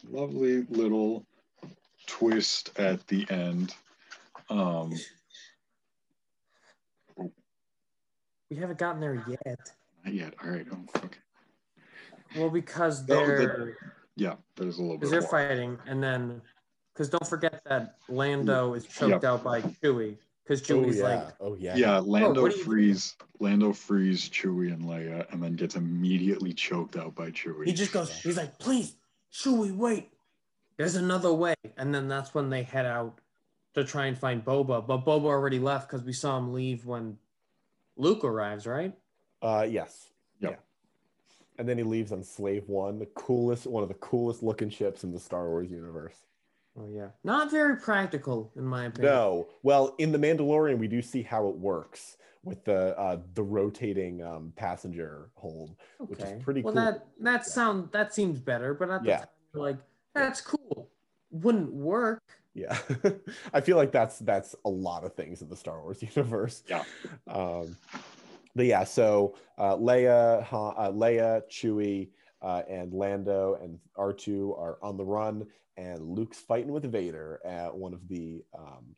lovely little twist at the end. Um We haven't gotten there yet. not yet. All right. Oh, okay. Well, because No, the- they're Yeah, there's a little bit because they're fighting, and then because don't forget that Lando is choked out by Chewie because oh Chewie's yeah like oh yeah Yeah, Lando what do you- frees Lando frees Chewie and Leia, and then gets immediately choked out by Chewie. he just goes he's like please Chewie wait there's another way and then that's when they head out to try and find Boba but Boba already left because we saw him leave when Luke arrives right? Uh yes. Yep. yeah. And then he leaves on slave one the coolest one of the coolest looking ships in the star wars universe. Oh yeah. Not very practical in my opinion. No. Well in the mandalorian we do see how it works with the uh the rotating um passenger hold which is okay. pretty well cool. that that sound that seems better but at the Yeah. time you're like that's cool. Wouldn't work yeah i feel like that's that's a lot of things in the star wars universe Yeah. um but yeah so uh leia Ha- uh, leia chewie uh, and lando and r2 are on the run and luke's fighting with vader at one of the um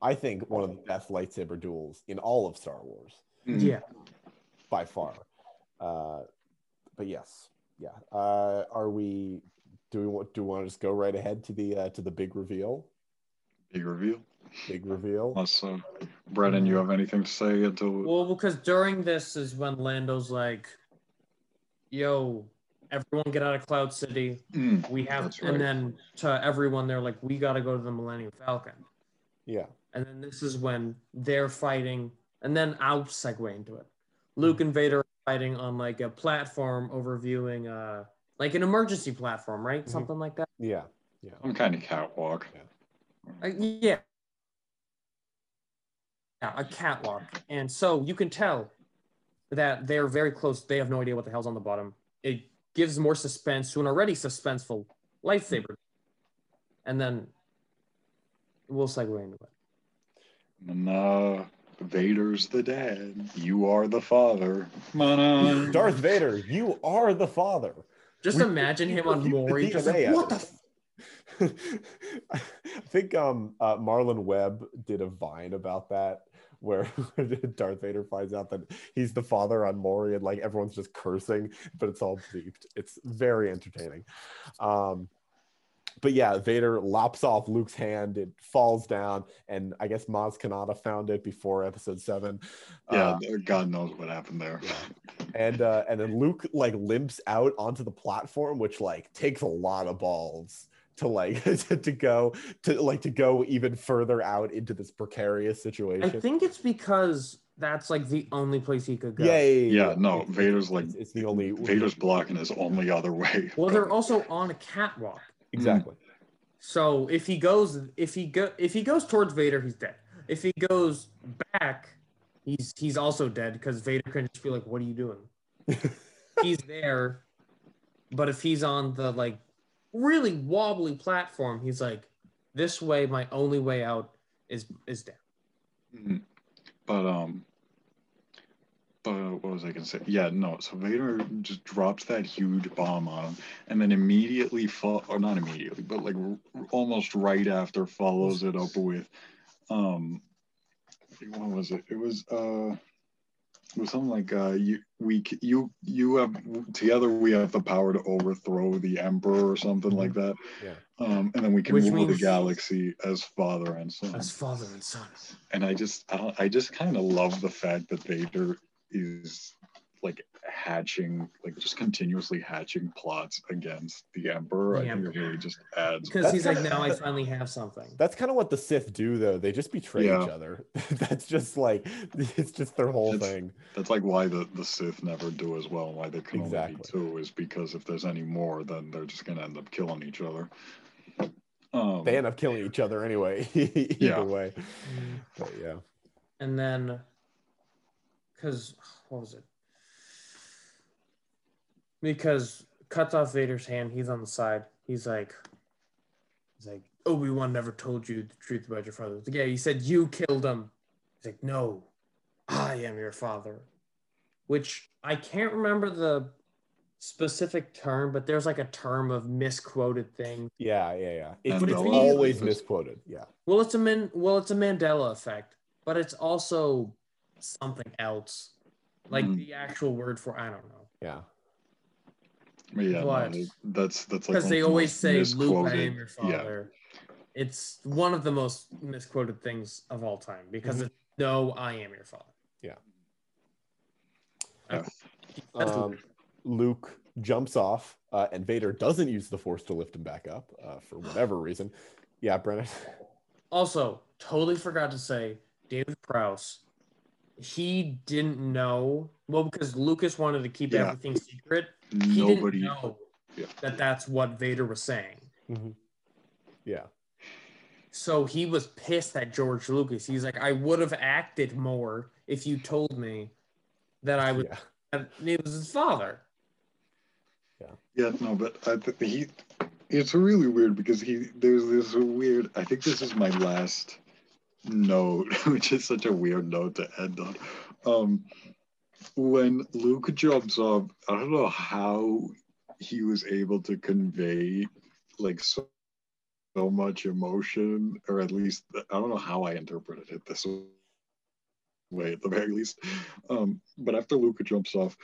I think one of the best lightsaber duels in all of Star Wars Mm. Yeah. by far. Uh, but yes, yeah. Uh, are we? Do we want? Do we want to just go right ahead to the uh, to the big reveal? Big reveal. Big reveal. Unless, uh, Brennan, you have anything to say until Well, because during this is when Lando's like, "Yo, everyone get out of Cloud City. Mm, We have," right. and then to everyone, they're like, "We got to go to the Millennium Falcon." Yeah. And then this is when they're fighting, and then I'll segue into it. Luke and Vader are fighting on like a platform overviewing, uh, like an emergency platform, right? Mhm. Something like that. Yeah. Yeah. some kind of catwalk. Uh, yeah. Yeah, a catwalk. And so you can tell that they're very close. They have no idea what the hell's on the bottom. It gives more suspense to an already suspenseful lightsaber. And then we'll segue into it. And uh, Vader's the dad. You are the father. Mana. Darth Vader, you are the father. Just We- imagine him on Maury. Just like, what the it." f-? I think um uh, Marlon Webb did a vine about that where Darth Vader finds out that he's the father on Maury and like everyone's just cursing, but it's all bleeped. It's very entertaining. Um but yeah, Vader lops off Luke's hand, it falls down, and I guess Maz Kanata found it before episode seven. Yeah, Uh, God knows what happened there. and uh and then luke like limps out onto the platform which like takes a lot of balls to like to, to go to like to go even further out into this precarious situation. I think it's because that's like the only place he could go. yeah, yeah, Yeah, no, Vader's like it's, it's the only Vader's blocking his only other way. Well, they're also on a catwalk. Exactly So if he goes, if he go, if he goes towards Vader, he's dead. If he goes back, he's he's also dead because Vader can just be like, "What are you doing?" he's there, but if he's on the like really wobbly platform, he's like, "This way, my only way out is is down." Mhm. But um, but what was I gonna say? Yeah, no. So Vader just drops that huge bomb on him, and then immediately fall, or not immediately, but like r- almost right after follows it up with, um, what was it? It was uh, it was something like uh, you we you you have together we have the power to overthrow the emperor or something like that. Yeah. Um, and then we can Which rule the galaxy as father and son As father and son. and I just I, don't, I just kind of love the fact that Vader is like hatching like just continuously hatching plots against the Emperor. The I think it really just adds. Because he's like, now I finally have something. that's kind of what the sith do though they just betray Yeah. each other that's just like it's just their whole It's- thing That's like why the the Sith never do as well. Why they can only Exactly. be two is because if there's any more, then they're just gonna end up killing each other. Um, they end up killing each other anyway either Yeah. way but yeah And then, because what was it? Because cuts off Vader's hand. He's on the side. He's like, he's like, Obi Wan never told you the truth about your father. Like, yeah, he said you killed him. He's like, no, I am your father. Which I can't remember the specific term, but there's like a term of misquoted thing. yeah yeah yeah it's, it's always misquoted yeah Well, it's a man. Well, it's a Mandela effect, but it's also something else, like Mhm. the actual word for I don't know. yeah but yeah, no, What? that's that's like Because one they of the always say, "Luke, I am your Yeah, father." It's one of the most misquoted things of all time because Mhm. it's no, I am your father. Yeah. Yeah. That's Um, Luke. Luke jumps off, uh, and Vader doesn't use the Force to lift him back up uh, for whatever reason. Yeah, Brennan. Also, totally forgot to say, David Prowse. He didn't know well because Lucas wanted to keep Yeah. everything secret. He nobody. didn't know Yeah. that that's what Vader was saying. Mm-hmm. Yeah, So he was pissed at George Lucas. He's like, I would have acted more if you told me that I was yeah, that it was his father. Yeah. Yeah, no, but I th- he. It's really weird because he there's this weird. I think this is my last note, which is such a weird note to end on. Um, when Luke jumps up, I don't know how he was able to convey like so, so much emotion, or at least I don't know how I interpreted it this way at the very least. Um, but after Luke jumps off,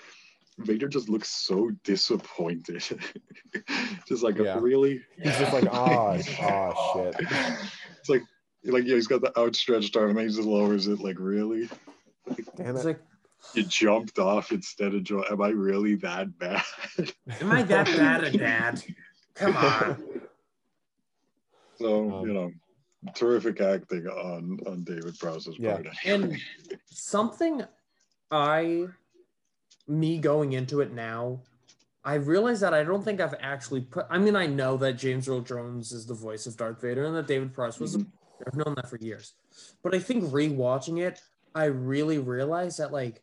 Vader just looks so disappointed. just like Yeah. really. He's just like, ah, ah, shit. It's like like yeah, he's got the outstretched arm and he just lowers it like really. Damn it. like, You jumped off instead of jo- am I really that bad? am I that bad a dad? Come on. so, Um, you know, terrific acting on on David Prowse's Yeah. part. And something I, me going into it now, I realize that I don't think I've actually put. I mean, I know that James Earl Jones is the voice of Darth Vader and that David Price was. Mhm. I've known that for years, but I think rewatching it, I really realized that like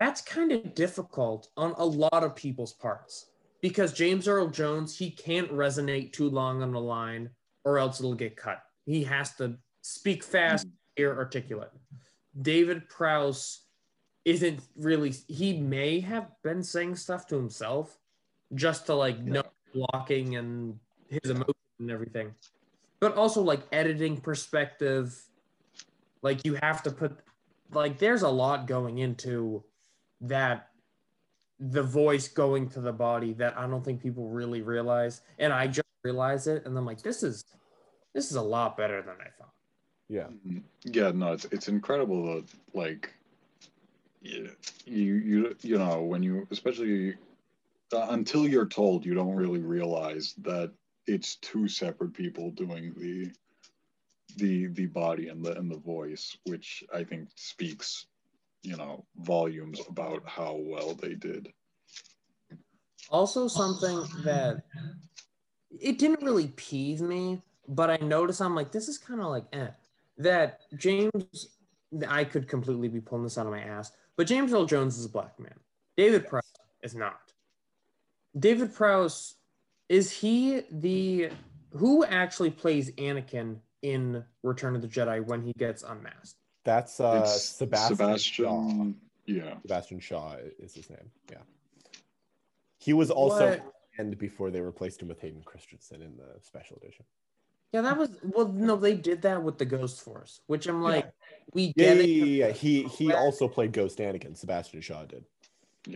that's kind of difficult on a lot of people's parts because James Earl Jones he can't resonate too long on the line or else it'll get cut. He has to speak fast, mm-hmm. clear, articulate. David Prowse isn't really he may have been saying stuff to himself just to like know blocking and his emotion and everything. But also like editing perspective, like you have to put like there's a lot going into that the voice going to the body that I don't think people really realize. And I just realized it and I'm like, this is this is a lot better than I thought. Yeah. Mhm. Yeah, no, it's it's incredible that like you you you, you know when you especially uh, until you're told you don't really realize that it's two separate people doing the the the body and the and the voice which i think speaks you know volumes about how well they did Also, something that it didn't really peeve me, but I noticed I'm like, this is kind of like eh. That James, I could completely be pulling this out of my ass, but James Earl Jones is a black man. David Prowse is not. David Prowse, is he the who actually plays Anakin in Return of the Jedi when he gets unmasked? That's uh, it's Sebastian, Shaw. yeah Sebastian Shaw is his name. Yeah. He was also and before they replaced him with Hayden Christensen in the special edition. Yeah, that was well. No, they did that with the Ghost Force, which I'm like, we Yeah, get yeah, it. yeah, yeah. He he also played Ghost Anakin. Sebastian Shaw did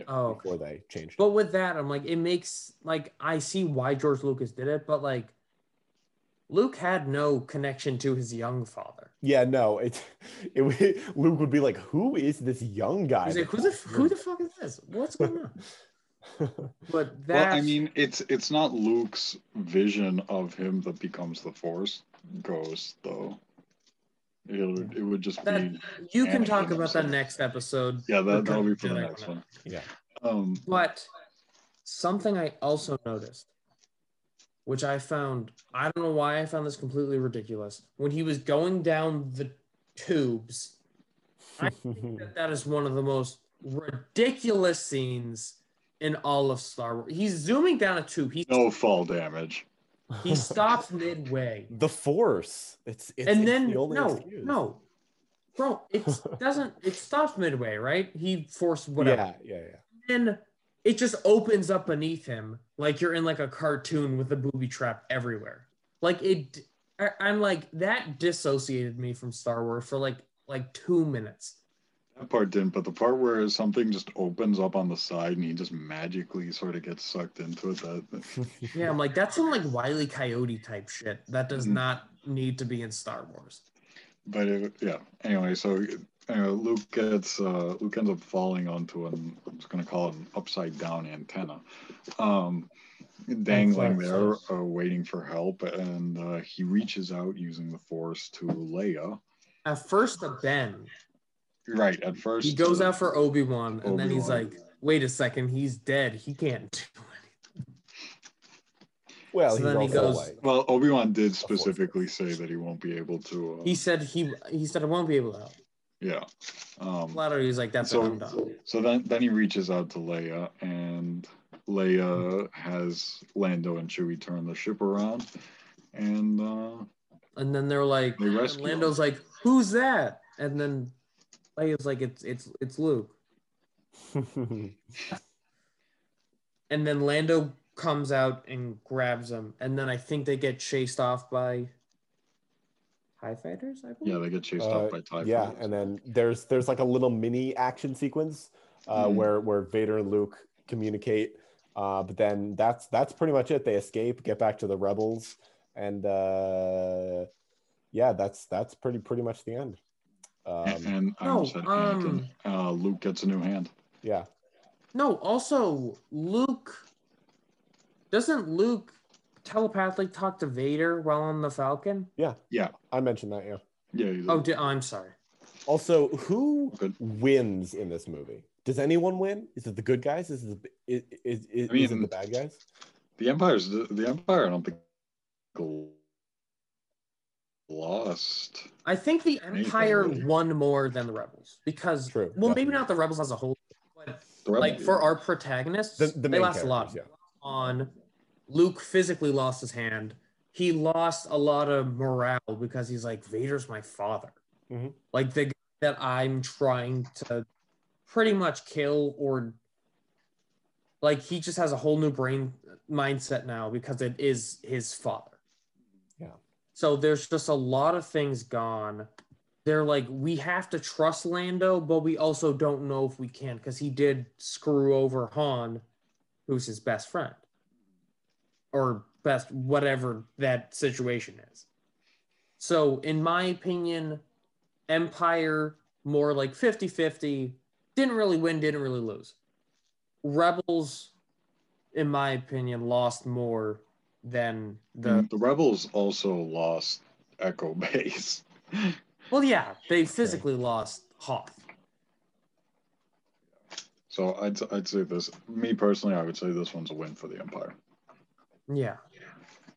Oh, before they changed. But with that, I'm like, it makes like I see why George Lucas did it, but like Luke had no connection to his young father. Yeah, no, it it would- Luke would be like, "Who is this young guy?" He's like, who the who the fuck is this? What's going on? But that well i mean it's it's not luke's vision of him that becomes the force ghost though it would, it would just that be you can talk about that next episode. Yeah, that, that'll be for the next one. yeah, Um, But something I also noticed, which I found, I don't know why I found this completely ridiculous. When he was going down the tubes, I think that that is one of the most ridiculous scenes in all of Star Wars. He's zooming down a tube. He no fall damage. He stops midway, the Force. It's, it's and it's then the only no, excuse. no, bro, it doesn't. It stops midway, right? He forced whatever. Yeah, yeah, yeah. then it just opens up beneath him like you're in like a cartoon with a booby trap everywhere like it I, i'm like that dissociated me from star wars for like like two minutes That part didn't, but the part where something just opens up on the side and he just magically sort of gets sucked into it. That yeah i'm like that's some like wily e. coyote type shit that does Mhm. not need to be in star wars but it, yeah. Anyway, so anyway, Luke gets uh, Luke ends up falling onto an I'm just gonna call it an upside down antenna, um, dangling there, uh, waiting for help, and uh, he reaches out using the Force to Leia. at first the ben Right at first, he goes uh, out for obi-wan and then he's like wait a second he's dead he can't do anything Well, So he's then he goes- white. Well, Obi Wan did specifically say that he won't be able to. Uh, he said he he said i won't be able to help yeah. Um, flattery he's like that's so, it i'm done so then, then he reaches out to Leia, and Leia has Lando and Chewie turn the ship around, and uh, And then they're like, They and rescue Lando's like, who's that? And then Leia's like, it's it's it's Luke. And then Lando comes out and grabs him, and then I think they get chased off by Tie Fighters. I believe. Yeah, they get chased Uh, off by Tie yeah, Fighters. and then there's there's like a little mini action sequence uh, Mhm. where where Vader and Luke communicate, uh, but then that's that's pretty much it. They escape, get back to the rebels, and uh, yeah, that's that's pretty pretty much the end. Um, and I No, said um, uh, Luke gets a new hand. yeah, No, also Luke doesn't Luke telepathically talk to Vader while on the Falcon? Yeah. Yeah. I mentioned that. Yeah. Yeah. Oh, like, di- I'm sorry. Also, who Good. wins in this movie? Does anyone win? Is it the good guys? Is it the, is, is, is, I is it mean- the bad guys? the Empire's the, the Empire. I don't think lost. I think the Empire really. won more than the Rebels because, True, well, maybe not the Rebels as a whole, but The like for our protagonists, The, the they lost a lot. characters, On Luke physically lost his hand. He lost a lot of morale because he's like Vader's my father, Mhm. like the guy that I'm trying to pretty much kill or like he just has a whole new brain mindset now because it is his father. So there's just a lot of things gone. They're like, we have to trust Lando, but we also don't know if we can because he did screw over Han, who's his best friend. Or best, whatever that situation is. So, in my opinion, Empire more like 50 50, didn't really win, didn't really lose. Rebels, in my opinion, lost more than the. The Rebels also lost Echo Base. Well, yeah, they physically lost Hoth. So I'd I'd say this. Me personally, I would say this one's a win for the Empire. Yeah.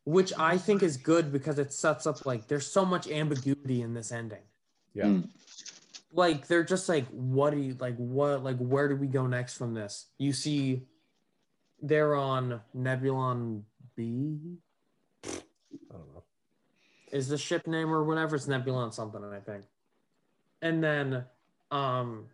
Which I think is good because it sets up like there's so much ambiguity in this ending. Yeah. Mm. Like they're just like, what do you like what like where do we go next from this? You see they're on Nebulon B I don't know. is the ship name or whatever. It's Nebulon something, I think. And then um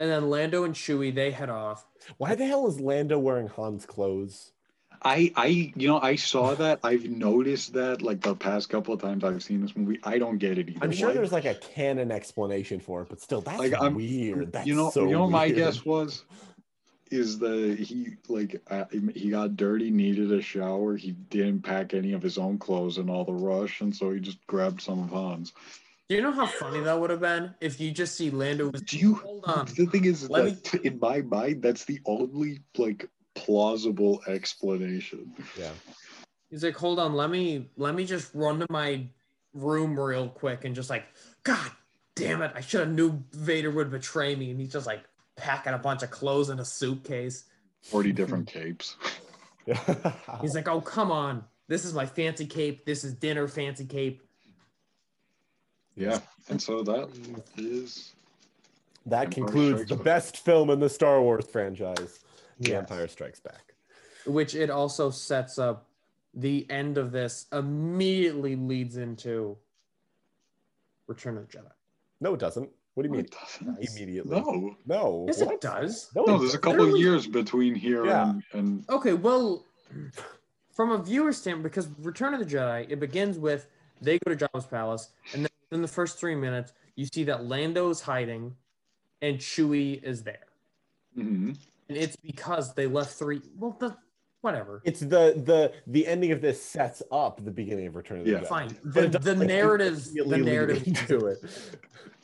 and then Lando and Chewie they head off. Why the hell is Lando wearing Han's clothes? I I you know I saw that. I've noticed that like the past couple of times I've seen this movie. I don't get it either. I'm sure Why- there's like a canon explanation for it, but still, that's Like, I'm- weird. That's you know so you know what my weird. guess was is the he like uh, he got dirty needed a shower he didn't pack any of his own clothes in all the rush and so he just grabbed some of Han's. Do you know how funny that would have been if you just see Lando was Do you hold on. the thing is Let that in my mind that's the only like plausible explanation. Yeah. He's like, hold on, let me let me just run to my room real quick and just like, God damn it, I should have knew Vader would betray me. And he's just like packing a bunch of clothes in a suitcase. 40 different capes. He's like, oh come on. This is my fancy cape. This is dinner fancy cape. Yeah. And so that is that Empire concludes Strikes the Back. best film in the Star Wars franchise, The Yes. Empire Strikes Back. Which it also sets up the end of this immediately leads into Return of the Jedi. No, it doesn't. What do you mean? it doesn't. Immediately. No. No. Yes, what? it does. No, No, there's a couple of Literally- years between here Yeah. and, and Okay, well, from a viewer standpoint, because Return of the Jedi, it begins with they go to Jabba's palace, and then in the first three minutes, you see that Lando's hiding, and Chewie is there, Mhm. and it's because they left three. Well, the whatever. It's the the the ending of this sets up the beginning of Return of the Yeah. Jedi. Fine. But The, the narrative, the narrative, into it.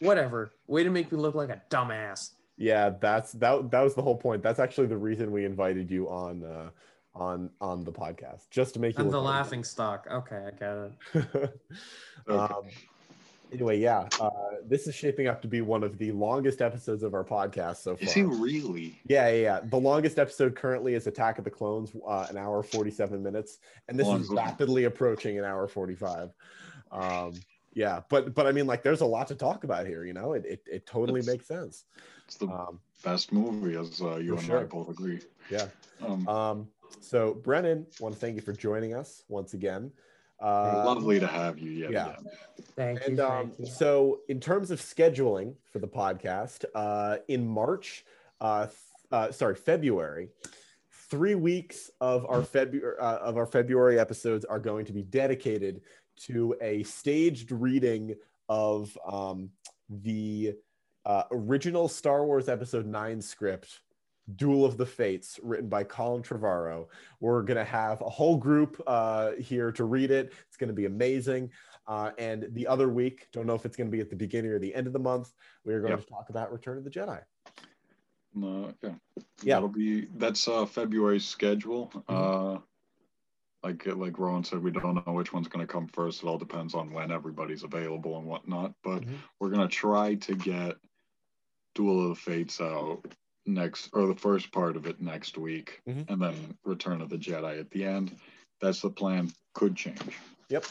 whatever. Way to make me look like a dumbass. Yeah, that's that. That was the whole point. That's actually the reason we invited you on uh, on on the podcast, just to make you I'm look the like a laughing stock. Okay, I got it. Okay. um, anyway, yeah, uh, this is shaping up to be one of the longest episodes of our podcast so far. Is he really? Yeah, yeah, yeah. The longest episode currently is Attack of the Clones, uh, an hour forty-seven minutes, and this Long. is rapidly approaching an hour forty-five. Um, yeah, but but I mean, like, there's a lot to talk about here. You know, it it, it totally It's- makes sense. It's the Um, best movie, as uh, you and sure. I both agree. yeah. Um, Um, so Brennan, want to thank you for joining us once again. Uh, lovely to have you yet yeah. again. Thank you. And um, thank you. so, in terms of scheduling for the podcast, uh, in March, uh, th- uh, sorry, February, three weeks of our February uh, of our February episodes are going to be dedicated to a staged reading of um, the uh, original Star Wars Episode Nine script, Duel of the Fates, written by Colin Trevorrow. We're gonna have a whole group uh, here to read it. It's gonna be amazing. Uh, and the other week, don't know if it's going to be at the beginning or the end of the month. We are going Yep. to talk about Return of the Jedi. Uh, yeah. Yeah. That'll be that's uh February's schedule. Mm-hmm. Uh like like Rowan said, we don't know which one's gonna come first. It all depends on when everybody's available and whatnot. But Mhm. we're gonna try to get Duel of the Fates out next or the first part of it next week Mhm. and then Return of the Jedi at the end. That's the plan. Could change. Yep.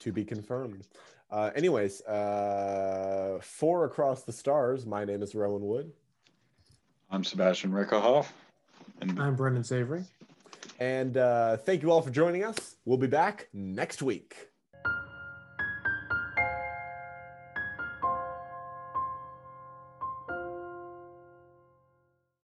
To be confirmed. Uh, anyways, uh, four across the stars. My name is Rowan Wood, I'm Sebastian Rickerhoff. And I'm Brendan Savory. And uh, thank you all for joining us. We'll be back next week.